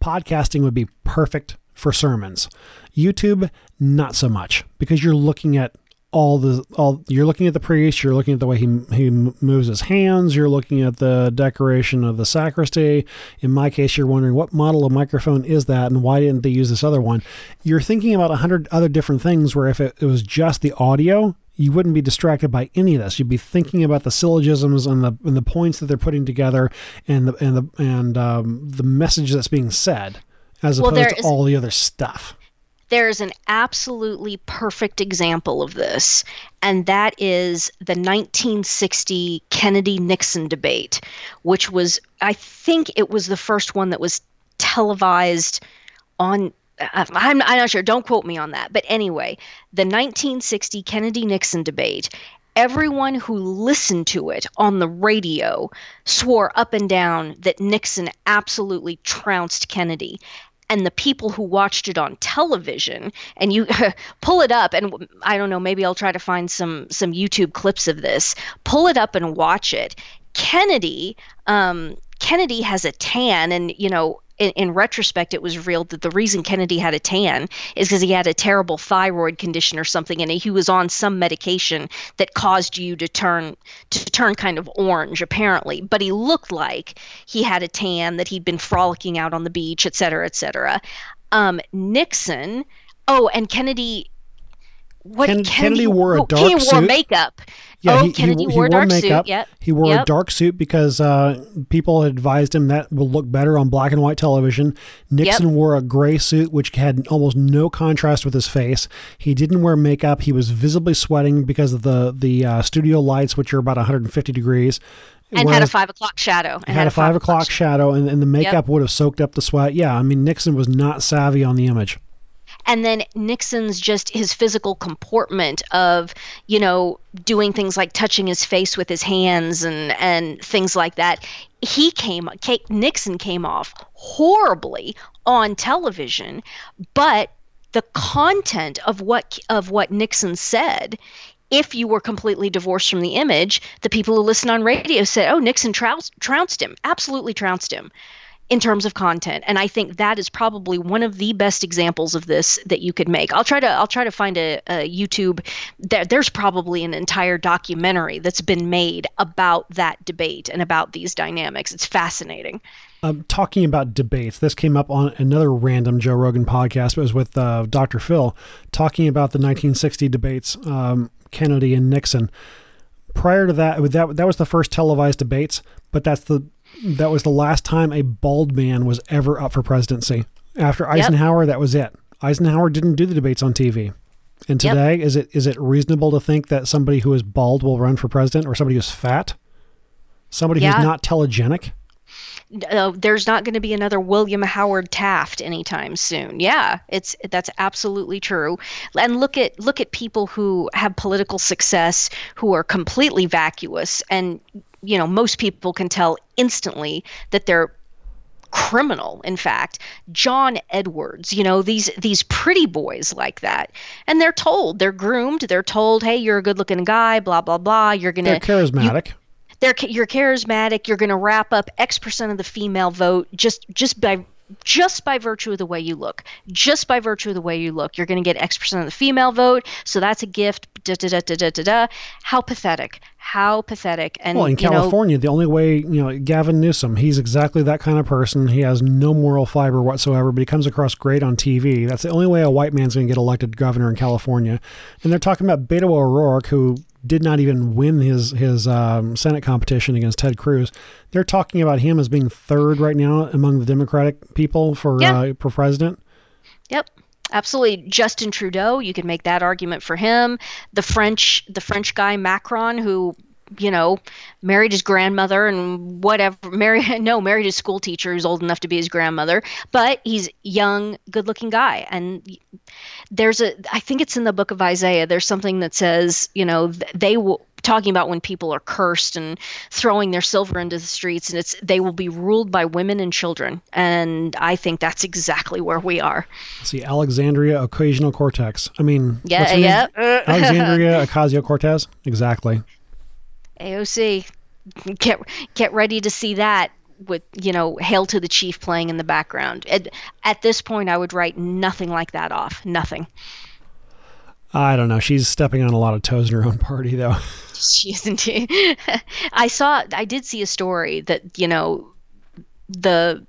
podcasting would be perfect for sermons. Youtube not so much because you're looking at all the all you're looking at the priest you're looking at the way he he moves his hands you're looking at the decoration of the sacristy. In my case you're wondering what model of microphone is that and why didn't they use this other one? You're thinking about a hundred other different things where if it, it was just the audio you wouldn't be distracted by any of this. You'd be thinking about the syllogisms and the and the points that they're putting together and the and the and um, the message that's being said, as Well, opposed to is- all the other stuff. There's an absolutely perfect example of this, and that is the 1960 Kennedy Nixon debate, which was, I think it was the first one that was televised on. Uh, I'm, I'm not sure. Don't quote me on that. But anyway, the 1960 Kennedy Nixon debate. Everyone who listened to it on the radio swore up and down that Nixon absolutely trounced Kennedy and the people who watched it on television and you (laughs) pull it up and i don't know maybe i'll try to find some some youtube clips of this pull it up and watch it kennedy um, kennedy has a tan and you know in, in retrospect it was revealed that the reason kennedy had a tan is because he had a terrible thyroid condition or something and he was on some medication that caused you to turn to turn kind of orange apparently. But he looked like he had a tan that he'd been frolicking out on the beach et cetera et cetera. Um, nixon oh and kennedy what Ken- Kennedy wore a dark he wore suit. makeup Yeah, oh he, he- kennedy he, wore a dark makeup. suit yep He wore a dark suit because uh, people had advised him that will look better on black and white television. Nixon wore a gray suit, which had almost no contrast with his face. He didn't wear makeup. He was visibly sweating because of the the uh, studio lights, which are about 150 degrees. and had a five o'clock shadow and had a five o'clock shadow, and, and the makeup would have soaked up the sweat. Yeah, I mean Nixon was not savvy on the image. And then Nixon's just his physical comportment of you know doing things like touching his face with his hands and and things like that. He came Nixon came off horribly on television but the content of what of what Nixon said if you were completely divorced from the image the people who listen on radio said oh Nixon trounced, trounced him absolutely trounced him in terms of content and i think that is probably one of the best examples of this that you could make i'll try to i'll try to find a, a youtube there, there's probably an entire documentary that's been made about that debate and about these dynamics it's fascinating um, talking about debates, this came up on another random Joe Rogan podcast. It was with uh, Dr. Phil talking about the 1960 debates, um, Kennedy and Nixon. Prior to that, that that was the first televised debates, but that's the that was the last time a bald man was ever up for presidency. After Eisenhower, that was it. Eisenhower didn't do the debates on TV. And Yep. today, is it is it reasonable to think that somebody who is bald will run for president, or somebody who's fat, somebody Yeah. who's not telegenic? uh, there's not going to be another William Howard Taft anytime soon. Yeah, it's that's absolutely true. And look at look at people who have political success who are completely vacuous and you know, most people can tell instantly that they're criminal in fact. John edwards you know these these pretty boys like that. And they're told they're groomed they're told hey you're a good looking guy blah blah blah. You're gonna They're charismatic. they're you're charismatic. You're going to wrap up x percent of the female vote just just by just by virtue of the way you look just by virtue of the way you look you're going to get x percent of the female vote so that's a gift da, da, da, da, da, da, da. how pathetic how pathetic and Well, in you know, California, the only way, you know, Gavin Newsom, he's exactly that kind of person. He has no moral fiber whatsoever, but he comes across great on TV. That's the only way a white man's going to get elected governor in California. And they're talking about Beto O'Rourke, who did not even win his his um, Senate competition against Ted Cruz. They're talking about him as being third right now among the Democratic people for Yeah. uh, for president. Yep. Absolutely. Justin Trudeau, you could make that argument for him. The French the French guy Macron who you know, married his grandmother and whatever. (laughs) Married no, married his school teacher who's old enough to be his grandmother. But he's young, good-looking guy, and there's a. I think it's in the book of Isaiah. There's something that says, you know, they will talking about when people are cursed and throwing their silver into the streets, and it's they will be ruled by women and children. And I think that's exactly where we are. See, Alexandria Occasional Cortex. I mean, Yeah, yeah. (laughs) Alexandria Ocasio Cortez. Exactly. AOC, get get ready to see that with you know "Hail to the Chief" playing in the background. At, at this point, I would write nothing like that off. Nothing. I don't know. She's stepping on a lot of toes in her own party, though. (laughs) (laughs) She isn't. (laughs) I saw. I did see a story that you know the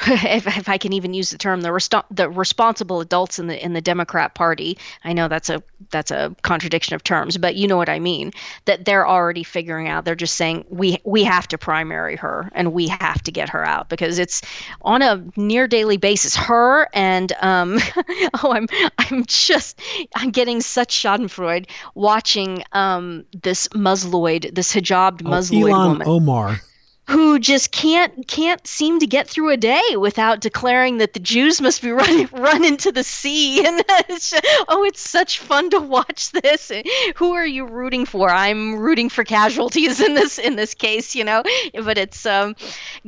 (laughs) if, if, I can even use the term, the, resto- the responsible adults in the in the Democrat Party. I know that's a that's a contradiction of terms, but you know what I mean. That they're already figuring out. They're just saying we we have to primary her and we have to get her out because it's on a near daily basis. Her and um, (laughs) oh, I'm I'm just I'm getting such Schadenfreude watching um this Musloid, this hijabbed oh, Musloid woman. Omar who just can't can't seem to get through a day without declaring that the Jews must be (laughs) run run into the sea. (laughs) And it's just, oh, it's such fun to watch this. Who are you rooting for? I'm rooting for casualties in this in this case, you know. But it's um,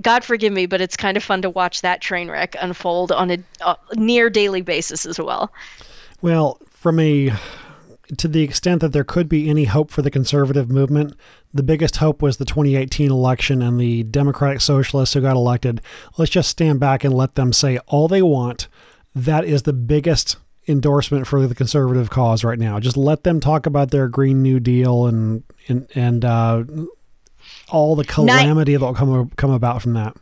God forgive me, but it's kind of fun to watch that train wreck unfold on a, a near daily basis as well. Well, from a to the extent that there could be any hope for the conservative movement, the biggest hope was the 2018 election and the Democratic Socialists who got elected. Let's just stand back and let them say all they want. That is the biggest endorsement for the conservative cause right now. Just let them talk about their Green New Deal and and and uh, all the calamity that will come come about from that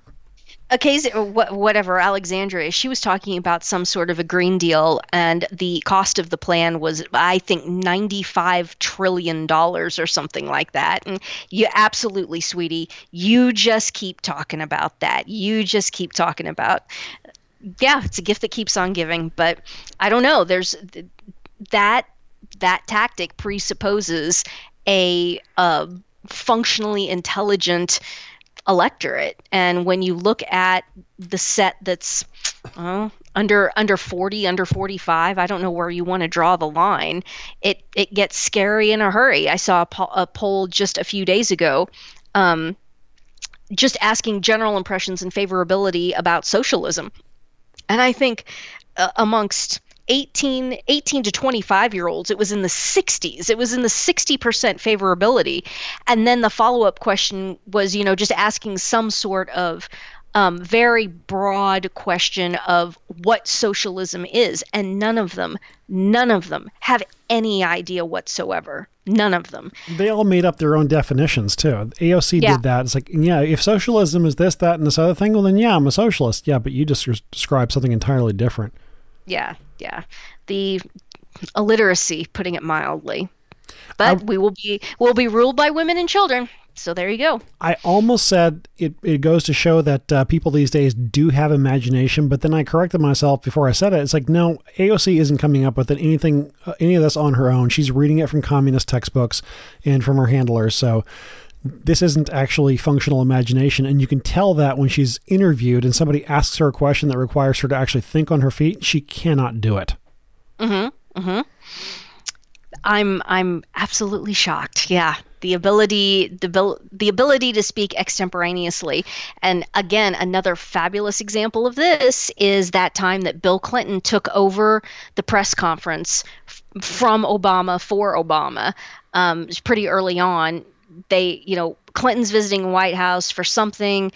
occasion whatever alexandria she was talking about some sort of a green deal and the cost of the plan was i think 95 trillion dollars or something like that. And you absolutely sweetie you just keep talking about that. You just keep talking about yeah it's a gift that keeps on giving but i don't know. There's that that tactic presupposes a uh, functionally intelligent electorate. And when you look at the set that's uh, under under 40, under 45, I don't know where you want to draw the line. It it gets scary in a hurry. I saw a, po- a poll just a few days ago. Um, just asking general impressions and favorability about socialism. And I think uh, amongst 18, 18 to 25 year olds, it was in the 60s. It was in the 60% favorability. And then the follow up question was, you know, just asking some sort of um, very broad question of what socialism is. And none of them, none of them have any idea whatsoever. None of them. They all made up their own definitions too. AOC yeah. did that. It's like, yeah, if socialism is this, that, and this other thing, well, then yeah, I'm a socialist. Yeah, but you just described something entirely different. Yeah, yeah. The illiteracy, putting it mildly. But I, we will be will be ruled by women and children. So there you go. I almost said it, it goes to show that uh, people these days do have imagination, but then I corrected myself before I said it. It's like, no, AOC isn't coming up with anything, uh, any of this on her own. She's reading it from communist textbooks and from her handlers. So this isn't actually functional imagination. And you can tell that when she's interviewed and somebody asks her a question that requires her to actually think on her feet, she cannot do it. Mm-hmm. Mm-hmm. I'm I'm absolutely shocked. Yeah, the ability the the ability to speak extemporaneously. And again, another fabulous example of this is that time that Bill Clinton took over the press conference f- from Obama for Obama. Um, it was pretty early on they, you know, Clinton's visiting White House for something,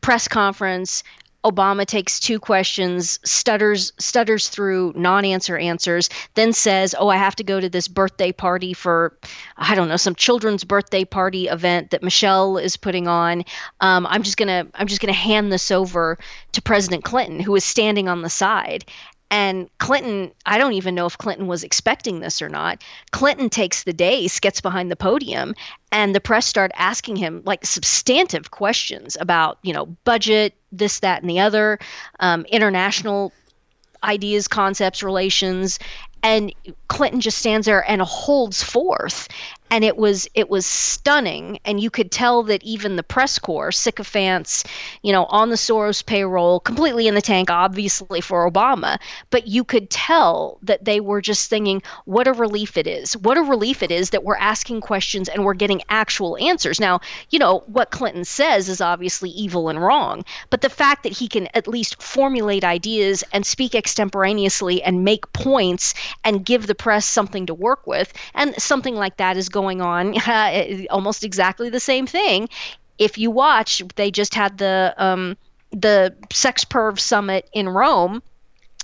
press conference. Obama takes two questions, stutters stutters through non-answer answers, then says, "Oh, I have to go to this birthday party for, I don't know, some children's birthday party event that Michelle is putting on. Um, I'm just gonna I'm just gonna hand this over to President Clinton, who is standing on the side." And Clinton, I don't even know if Clinton was expecting this or not. Clinton takes the days, gets behind the podium, and the press start asking him like substantive questions about, you know, budget, this, that, and the other, um, international ideas, concepts, relations. And Clinton just stands there and holds forth and it was it was stunning. And you could tell that even the press corps sycophants you know on the soros payroll completely in the tank obviously for obama. But you could tell that they were just thinking what a relief it is. What a relief it is that we're asking questions and we're getting actual answers. Now you know what clinton says is obviously evil and wrong but the fact that he can at least formulate ideas and speak extemporaneously and make points and give the press something to work with and something like that is going going on, (laughs) almost exactly the same thing. If you watch, they just had the um, the Sex Perv Summit in Rome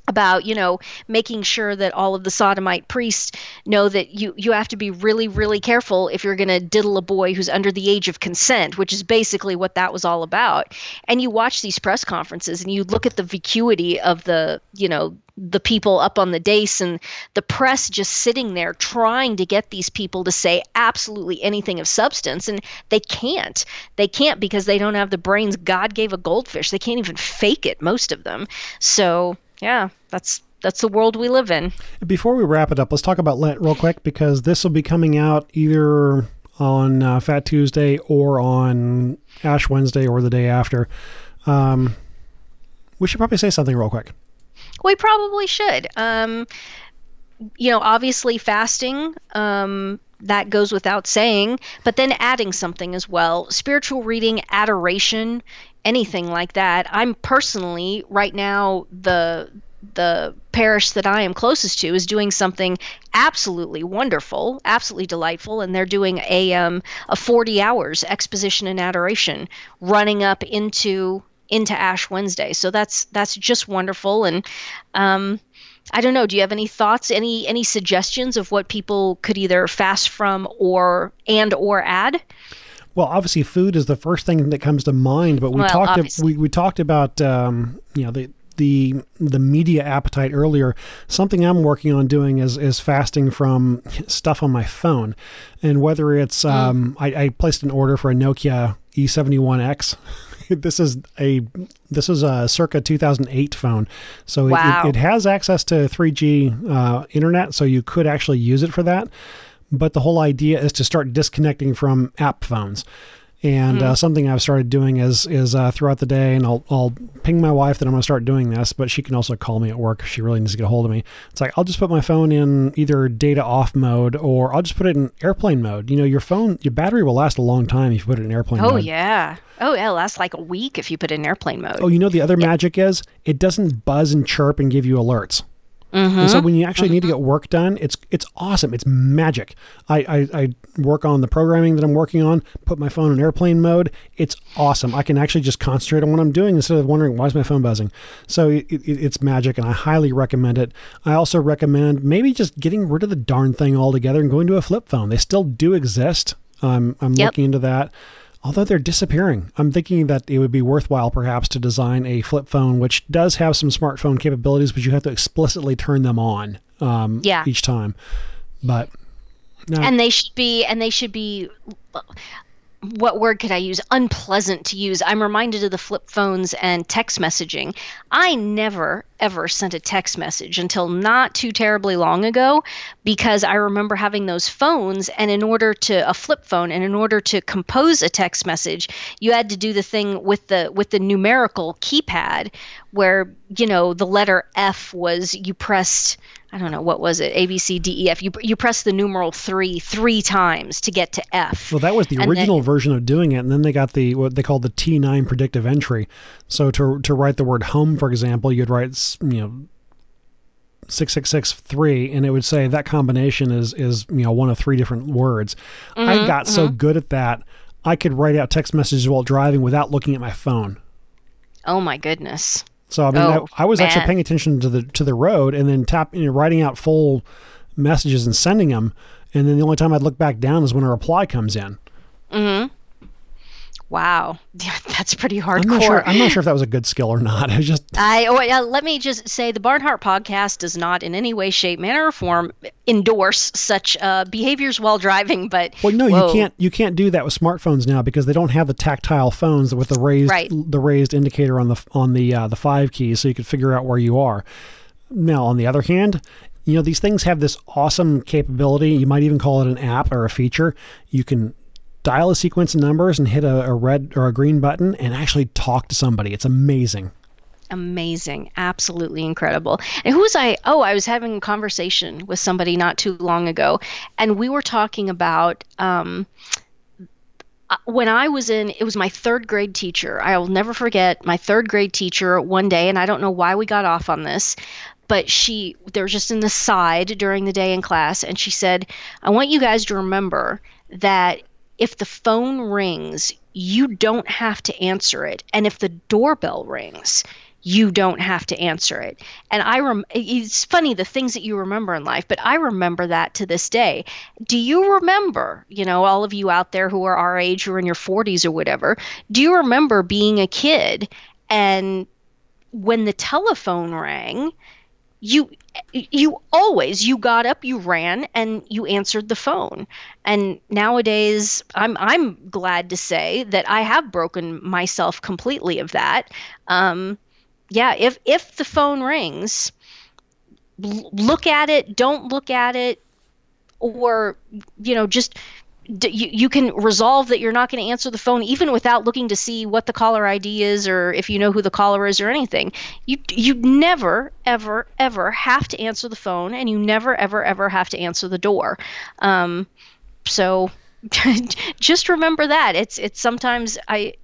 about you know making sure that all of the sodomite priests know that you you have to be really really careful if you're going to diddle a boy who's under the age of consent which is basically what that was all about. And you watch these press conferences and you look at the vacuity of the you know the people up on the dais and the press just sitting there trying to get these people to say absolutely anything of substance. And they can't. They can't because they don't have the brains. God gave a goldfish. They can't even fake it most of them. So yeah, that's that's the world we live in. Before we wrap it up, let's talk about Lent real quick because this will be coming out either on uh, Fat Tuesday or on Ash Wednesday or the day after. Um, we should probably say something real quick. We probably should. Um, you know, obviously fasting. Um, that goes without saying, but then adding something as well. Spiritual reading, adoration, anything like that. I'm personally right now the the parish that I am closest to is doing something absolutely wonderful, absolutely delightful, and they're doing a um, a 40 hours exposition and adoration running up into into Ash Wednesday. So that's that's just wonderful, and um, I don't know. Do you have any thoughts, any any suggestions of what people could either fast from or and or add? Well, obviously, food is the first thing that comes to mind. But we well, talked we, we talked about um, you know the the the media appetite earlier. Something I'm working on doing is is fasting from stuff on my phone, and whether it's mm. um, I, I placed an order for a Nokia E71X. (laughs) this is a this is a circa 2008 phone, so wow. it, it, has access to 3G uh, internet, so you could actually use it for that but the whole idea is to start disconnecting from app phones. And mm-hmm. uh, something I've started doing is is uh, throughout the day, and I'll I'll ping my wife that I'm going to start doing this, but she can also call me at work if she really needs to get a hold of me. It's like I'll just put my phone in either data off mode, or I'll just put it in airplane mode. You know, your phone, your battery will last a long time if you put it in airplane oh, mode. Oh yeah, oh yeah, lasts like a week if you put it in airplane mode. Oh, you know the other yeah. magic is it doesn't buzz and chirp and give you alerts. Mm-hmm. And so when you actually need to mm-hmm. get work done, it's it's awesome. It's magic. I, I, I work on the programming that I'm working on, put my phone in airplane mode. It's awesome. I can actually just concentrate on what I'm doing instead of wondering why is my phone buzzing. So it, it, it's magic, and I highly recommend it. I also recommend maybe just getting rid of the darn thing altogether and going to a flip phone. They still do exist. Um, I'm yep. looking into that although they're disappearing. I'm thinking that it would be worthwhile perhaps to design a flip phone which does have some smartphone capabilities, but you have to explicitly turn them on um, yeah. each time. But no. and they should be and they should be what word could I use? Unpleasant to use. I'm reminded of the flip phones and text messaging. I never, ever sent a text message until not too terribly long ago because I remember having those phones. And in order to, a flip phone, and in order to compose a text message, you had to do the thing with the, with the numerical keypad where, you know, the letter F was you pressed I don't know what was it A B C D E F. You you press the numeral three three times to get to F. Well, that was the original then, version of doing it, and then they got the what they called the T nine predictive entry. So to to write the word home, for example, you'd write you know six six six three, and it would say that combination is is you know one of three different words. Mm-hmm, I got mm-hmm. so good at that, I could write out text messages while driving without looking at my phone. Oh my goodness. So I mean, oh, I, I, was man. actually paying attention to the to the road and then tap, you know, writing out full messages and sending them. And then the only time I'd look back down is when a reply comes in. Mm-hmm. Wow, (laughs) that's pretty hardcore. I'm not, sure, I'm not sure if that was a good skill or not. (laughs) I just (laughs) I oh, yeah, let me just say the Barnhart podcast does not in any way, shape, manner, or form endorse such uh, behaviors while driving. But well, no, whoa. you can't you can't do that with smartphones now because they don't have the tactile phones with the raised right. the raised indicator on the on the uh, the five keys, so you could figure out where you are. Now, on the other hand, you know these things have this awesome capability. You might even call it an app or a feature. You can dial a sequence of numbers and hit a, a red or a green button and actually talk to somebody. It's amazing. Amazing. Absolutely incredible. And who was i? Oh i was having a conversation with somebody not too long ago and we were talking about um, uh, when i was in it was my third grade teacher. I will never forget my third grade teacher one day and i don't know why we got off on this but she there was just in the side during the day in class and she said i want you guys to remember that if the phone rings, you don't have to answer it. And if the doorbell rings, you don't have to answer it. And I rem- it's funny the things that you remember in life, but I remember that to this day. Do you remember, you know, all of you out there who are our age or in your 40s or whatever, do you remember being a kid and when the telephone rang, you you always you got up you ran and you answered the phone. And nowadays i'm i'm glad to say that i have broken myself completely of that. Um, yeah if if the phone rings look at it don't look at it or you know just you, you can resolve that you're not going to answer the phone even without looking to see what the caller ID is or if you know who the caller is or anything. You you never ever ever have to answer the phone and you never ever ever have to answer the door. Um, so (laughs) just remember that it's it's sometimes I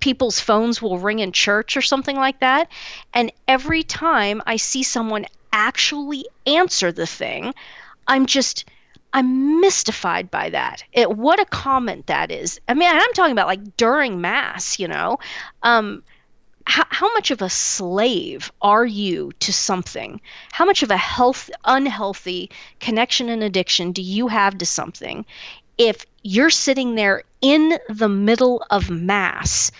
people's phones will ring in church or something like that and every time I see someone actually answer the thing, I'm just I'm mystified by that. It, what a comment that is. I mean, I'm talking about like during mass, you know. Um, how, how much of a slave are you to something? How much of a health unhealthy connection and addiction do you have to something? If you're sitting there in the middle of mass,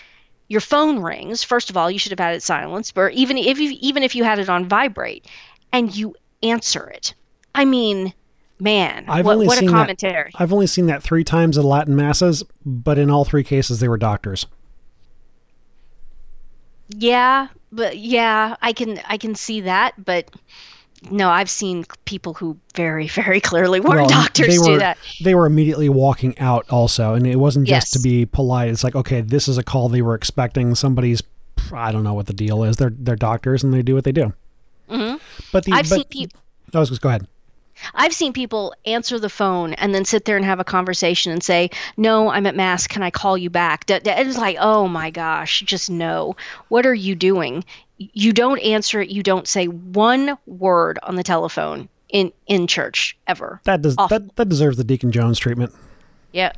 your phone rings. First of all, you should have had it silenced, or even if you, even if you had it on vibrate, and you answer it. I mean, man, I've what, only what seen a commentary. That, I've only seen that three times in Latin masses, but in all three cases, they were doctors. Yeah, but yeah, I can I can see that, but no, I've seen people who very (laughs) very clearly were well, doctors were, do that. They were immediately walking out also, and it wasn't just yes. to be polite. It's like, okay, this is a call they were expecting. Somebody's I don't know what the deal is. They're they're doctors and they do what they do. Mm-hmm. But the I've but, seen people. I was just go ahead. I've seen people answer the phone and then sit there and have a conversation and say, "No, I'm at mass. Can I call you back?" It's like, "Oh my gosh, just no. What are you doing? You don't answer it. You don't say one word on the telephone in in church ever." That does that that deserves the Deacon Jones treatment. Yeah,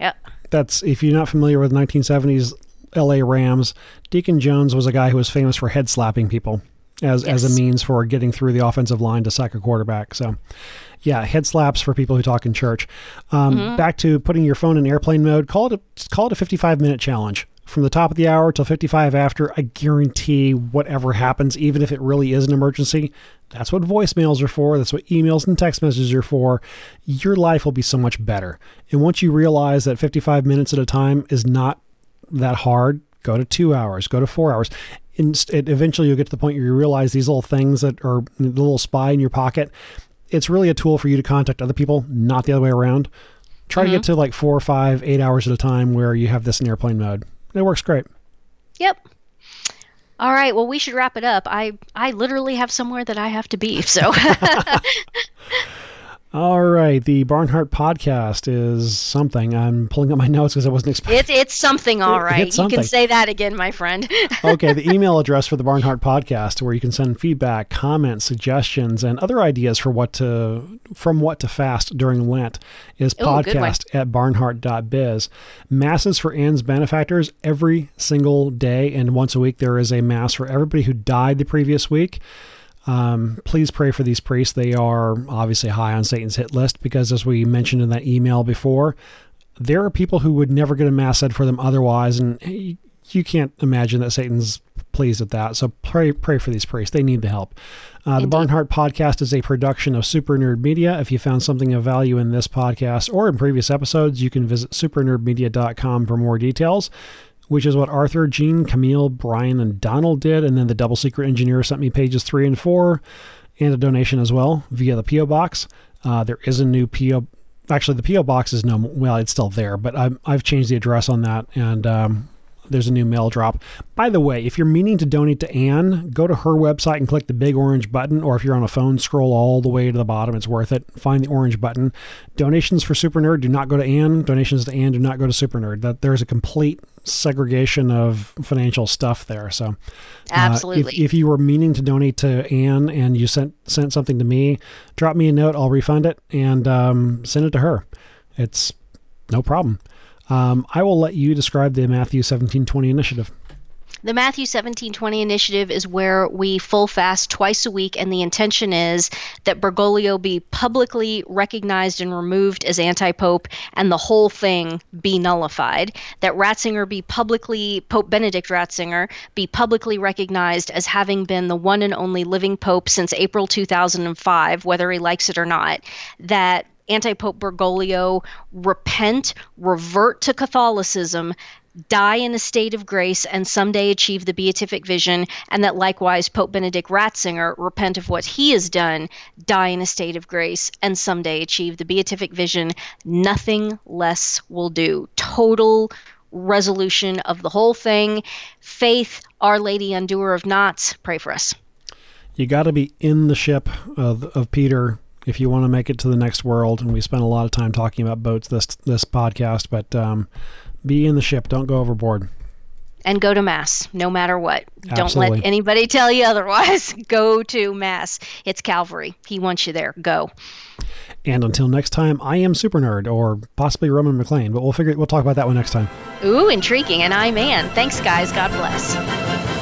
yeah. That's if you're not familiar with 1970s L.A. Rams, Deacon Jones was a guy who was famous for head slapping people as yes. as a means for getting through the offensive line to sack a quarterback. So, yeah, head slaps for people who talk in church. Um, mm-hmm. Back to putting your phone in airplane mode. Call it a call it a 55 minute challenge. From the top of the hour till 55 after, I guarantee whatever happens, even if it really is an emergency, that's what voicemails are for. That's what emails and text messages are for. Your life will be so much better. And once you realize that 55 minutes at a time is not that hard, go to two hours, go to four hours it, eventually you'll get to the point where you realize these little things that are the little spy in your pocket. It's really a tool for you to contact other people, not the other way around. Try mm-hmm. to get to like four, five, eight hours at a time where you have this in airplane mode. It works great. Yep. All right. Well, we should wrap it up. I I literally have somewhere that I have to be. So. (laughs) (laughs) All right, the Barnhardt podcast is something. I'm pulling up my notes because I wasn't expecting. It's it's something, (laughs) all right. It's something. You can say that again, my friend. (laughs) okay, the email address for the Barnhardt podcast, where you can send feedback, comments, suggestions, and other ideas for what to from what to fast during Lent, is Ooh, podcast at barnhardt.biz. Masses for Ann's benefactors every single day, and once a week there is a mass for everybody who died the previous week. Um, please pray for these priests. They are obviously high on Satan's hit list because, as we mentioned in that email before, there are people who would never get a mass said for them otherwise, and you can't imagine that Satan's pleased with that. So pray pray for these priests. They need the help. Uh, the Barnhardt podcast is a production of Super Nerd Media. If you found something of value in this podcast or in previous episodes, you can visit supernerdmedia.com for more details which is what Arthur, Gene, Camille, Brian, and Donald did. And then the double secret engineer sent me pages three and four and a donation as well via the P.O. box. Uh, there is a new P.O. Actually, the P.O. box is no, well, it's still there, but I've, I've changed the address on that. And um, there's a new mail drop. By the way, if you're meaning to donate to Ann, go to her website and click the big orange button, or if you're on a phone, scroll all the way to the bottom. It's worth it. Find the orange button. Donations for Super Nerd do not go to Ann. Donations to Ann do not go to Super Nerd. That there's a complete segregation of financial stuff there. So, uh, absolutely. If, if, you were meaning to donate to Ann and you sent sent something to me, drop me a note. I'll refund it and um, send it to her. It's no problem. Um, I will let you describe the Matthew 1720 initiative. The Matthew 1720 initiative is where we full fast twice a week, and the intention is that Bergoglio be publicly recognized and removed as anti pope, and the whole thing be nullified. That Ratzinger be publicly, Pope Benedict Ratzinger, be publicly recognized as having been the one and only living pope since April 2005, whether he likes it or not. That anti Pope Bergoglio repent, revert to Catholicism, die in a state of grace and someday achieve the beatific vision, and that likewise Pope Benedict Ratzinger repent of what he has done, die in a state of grace, and someday achieve the beatific vision. Nothing less will do. Total resolution of the whole thing. Faith, Our Lady, undoer of knots, pray for us. You got to be in the ship of, of Peter if you want to make it to the next world. And we spent a lot of time talking about boats this this podcast, but um, be in the ship. Don't go overboard. And go to Mass, no matter what. Absolutely. Don't let anybody tell you otherwise. (laughs) go to Mass. It's Calvary. He wants you there. Go. And until next time, I am Super Nerd, or possibly Roman McLean, but we'll figure we'll talk about that one next time. Ooh, intriguing. And I'm Ann. Thanks, guys. God bless.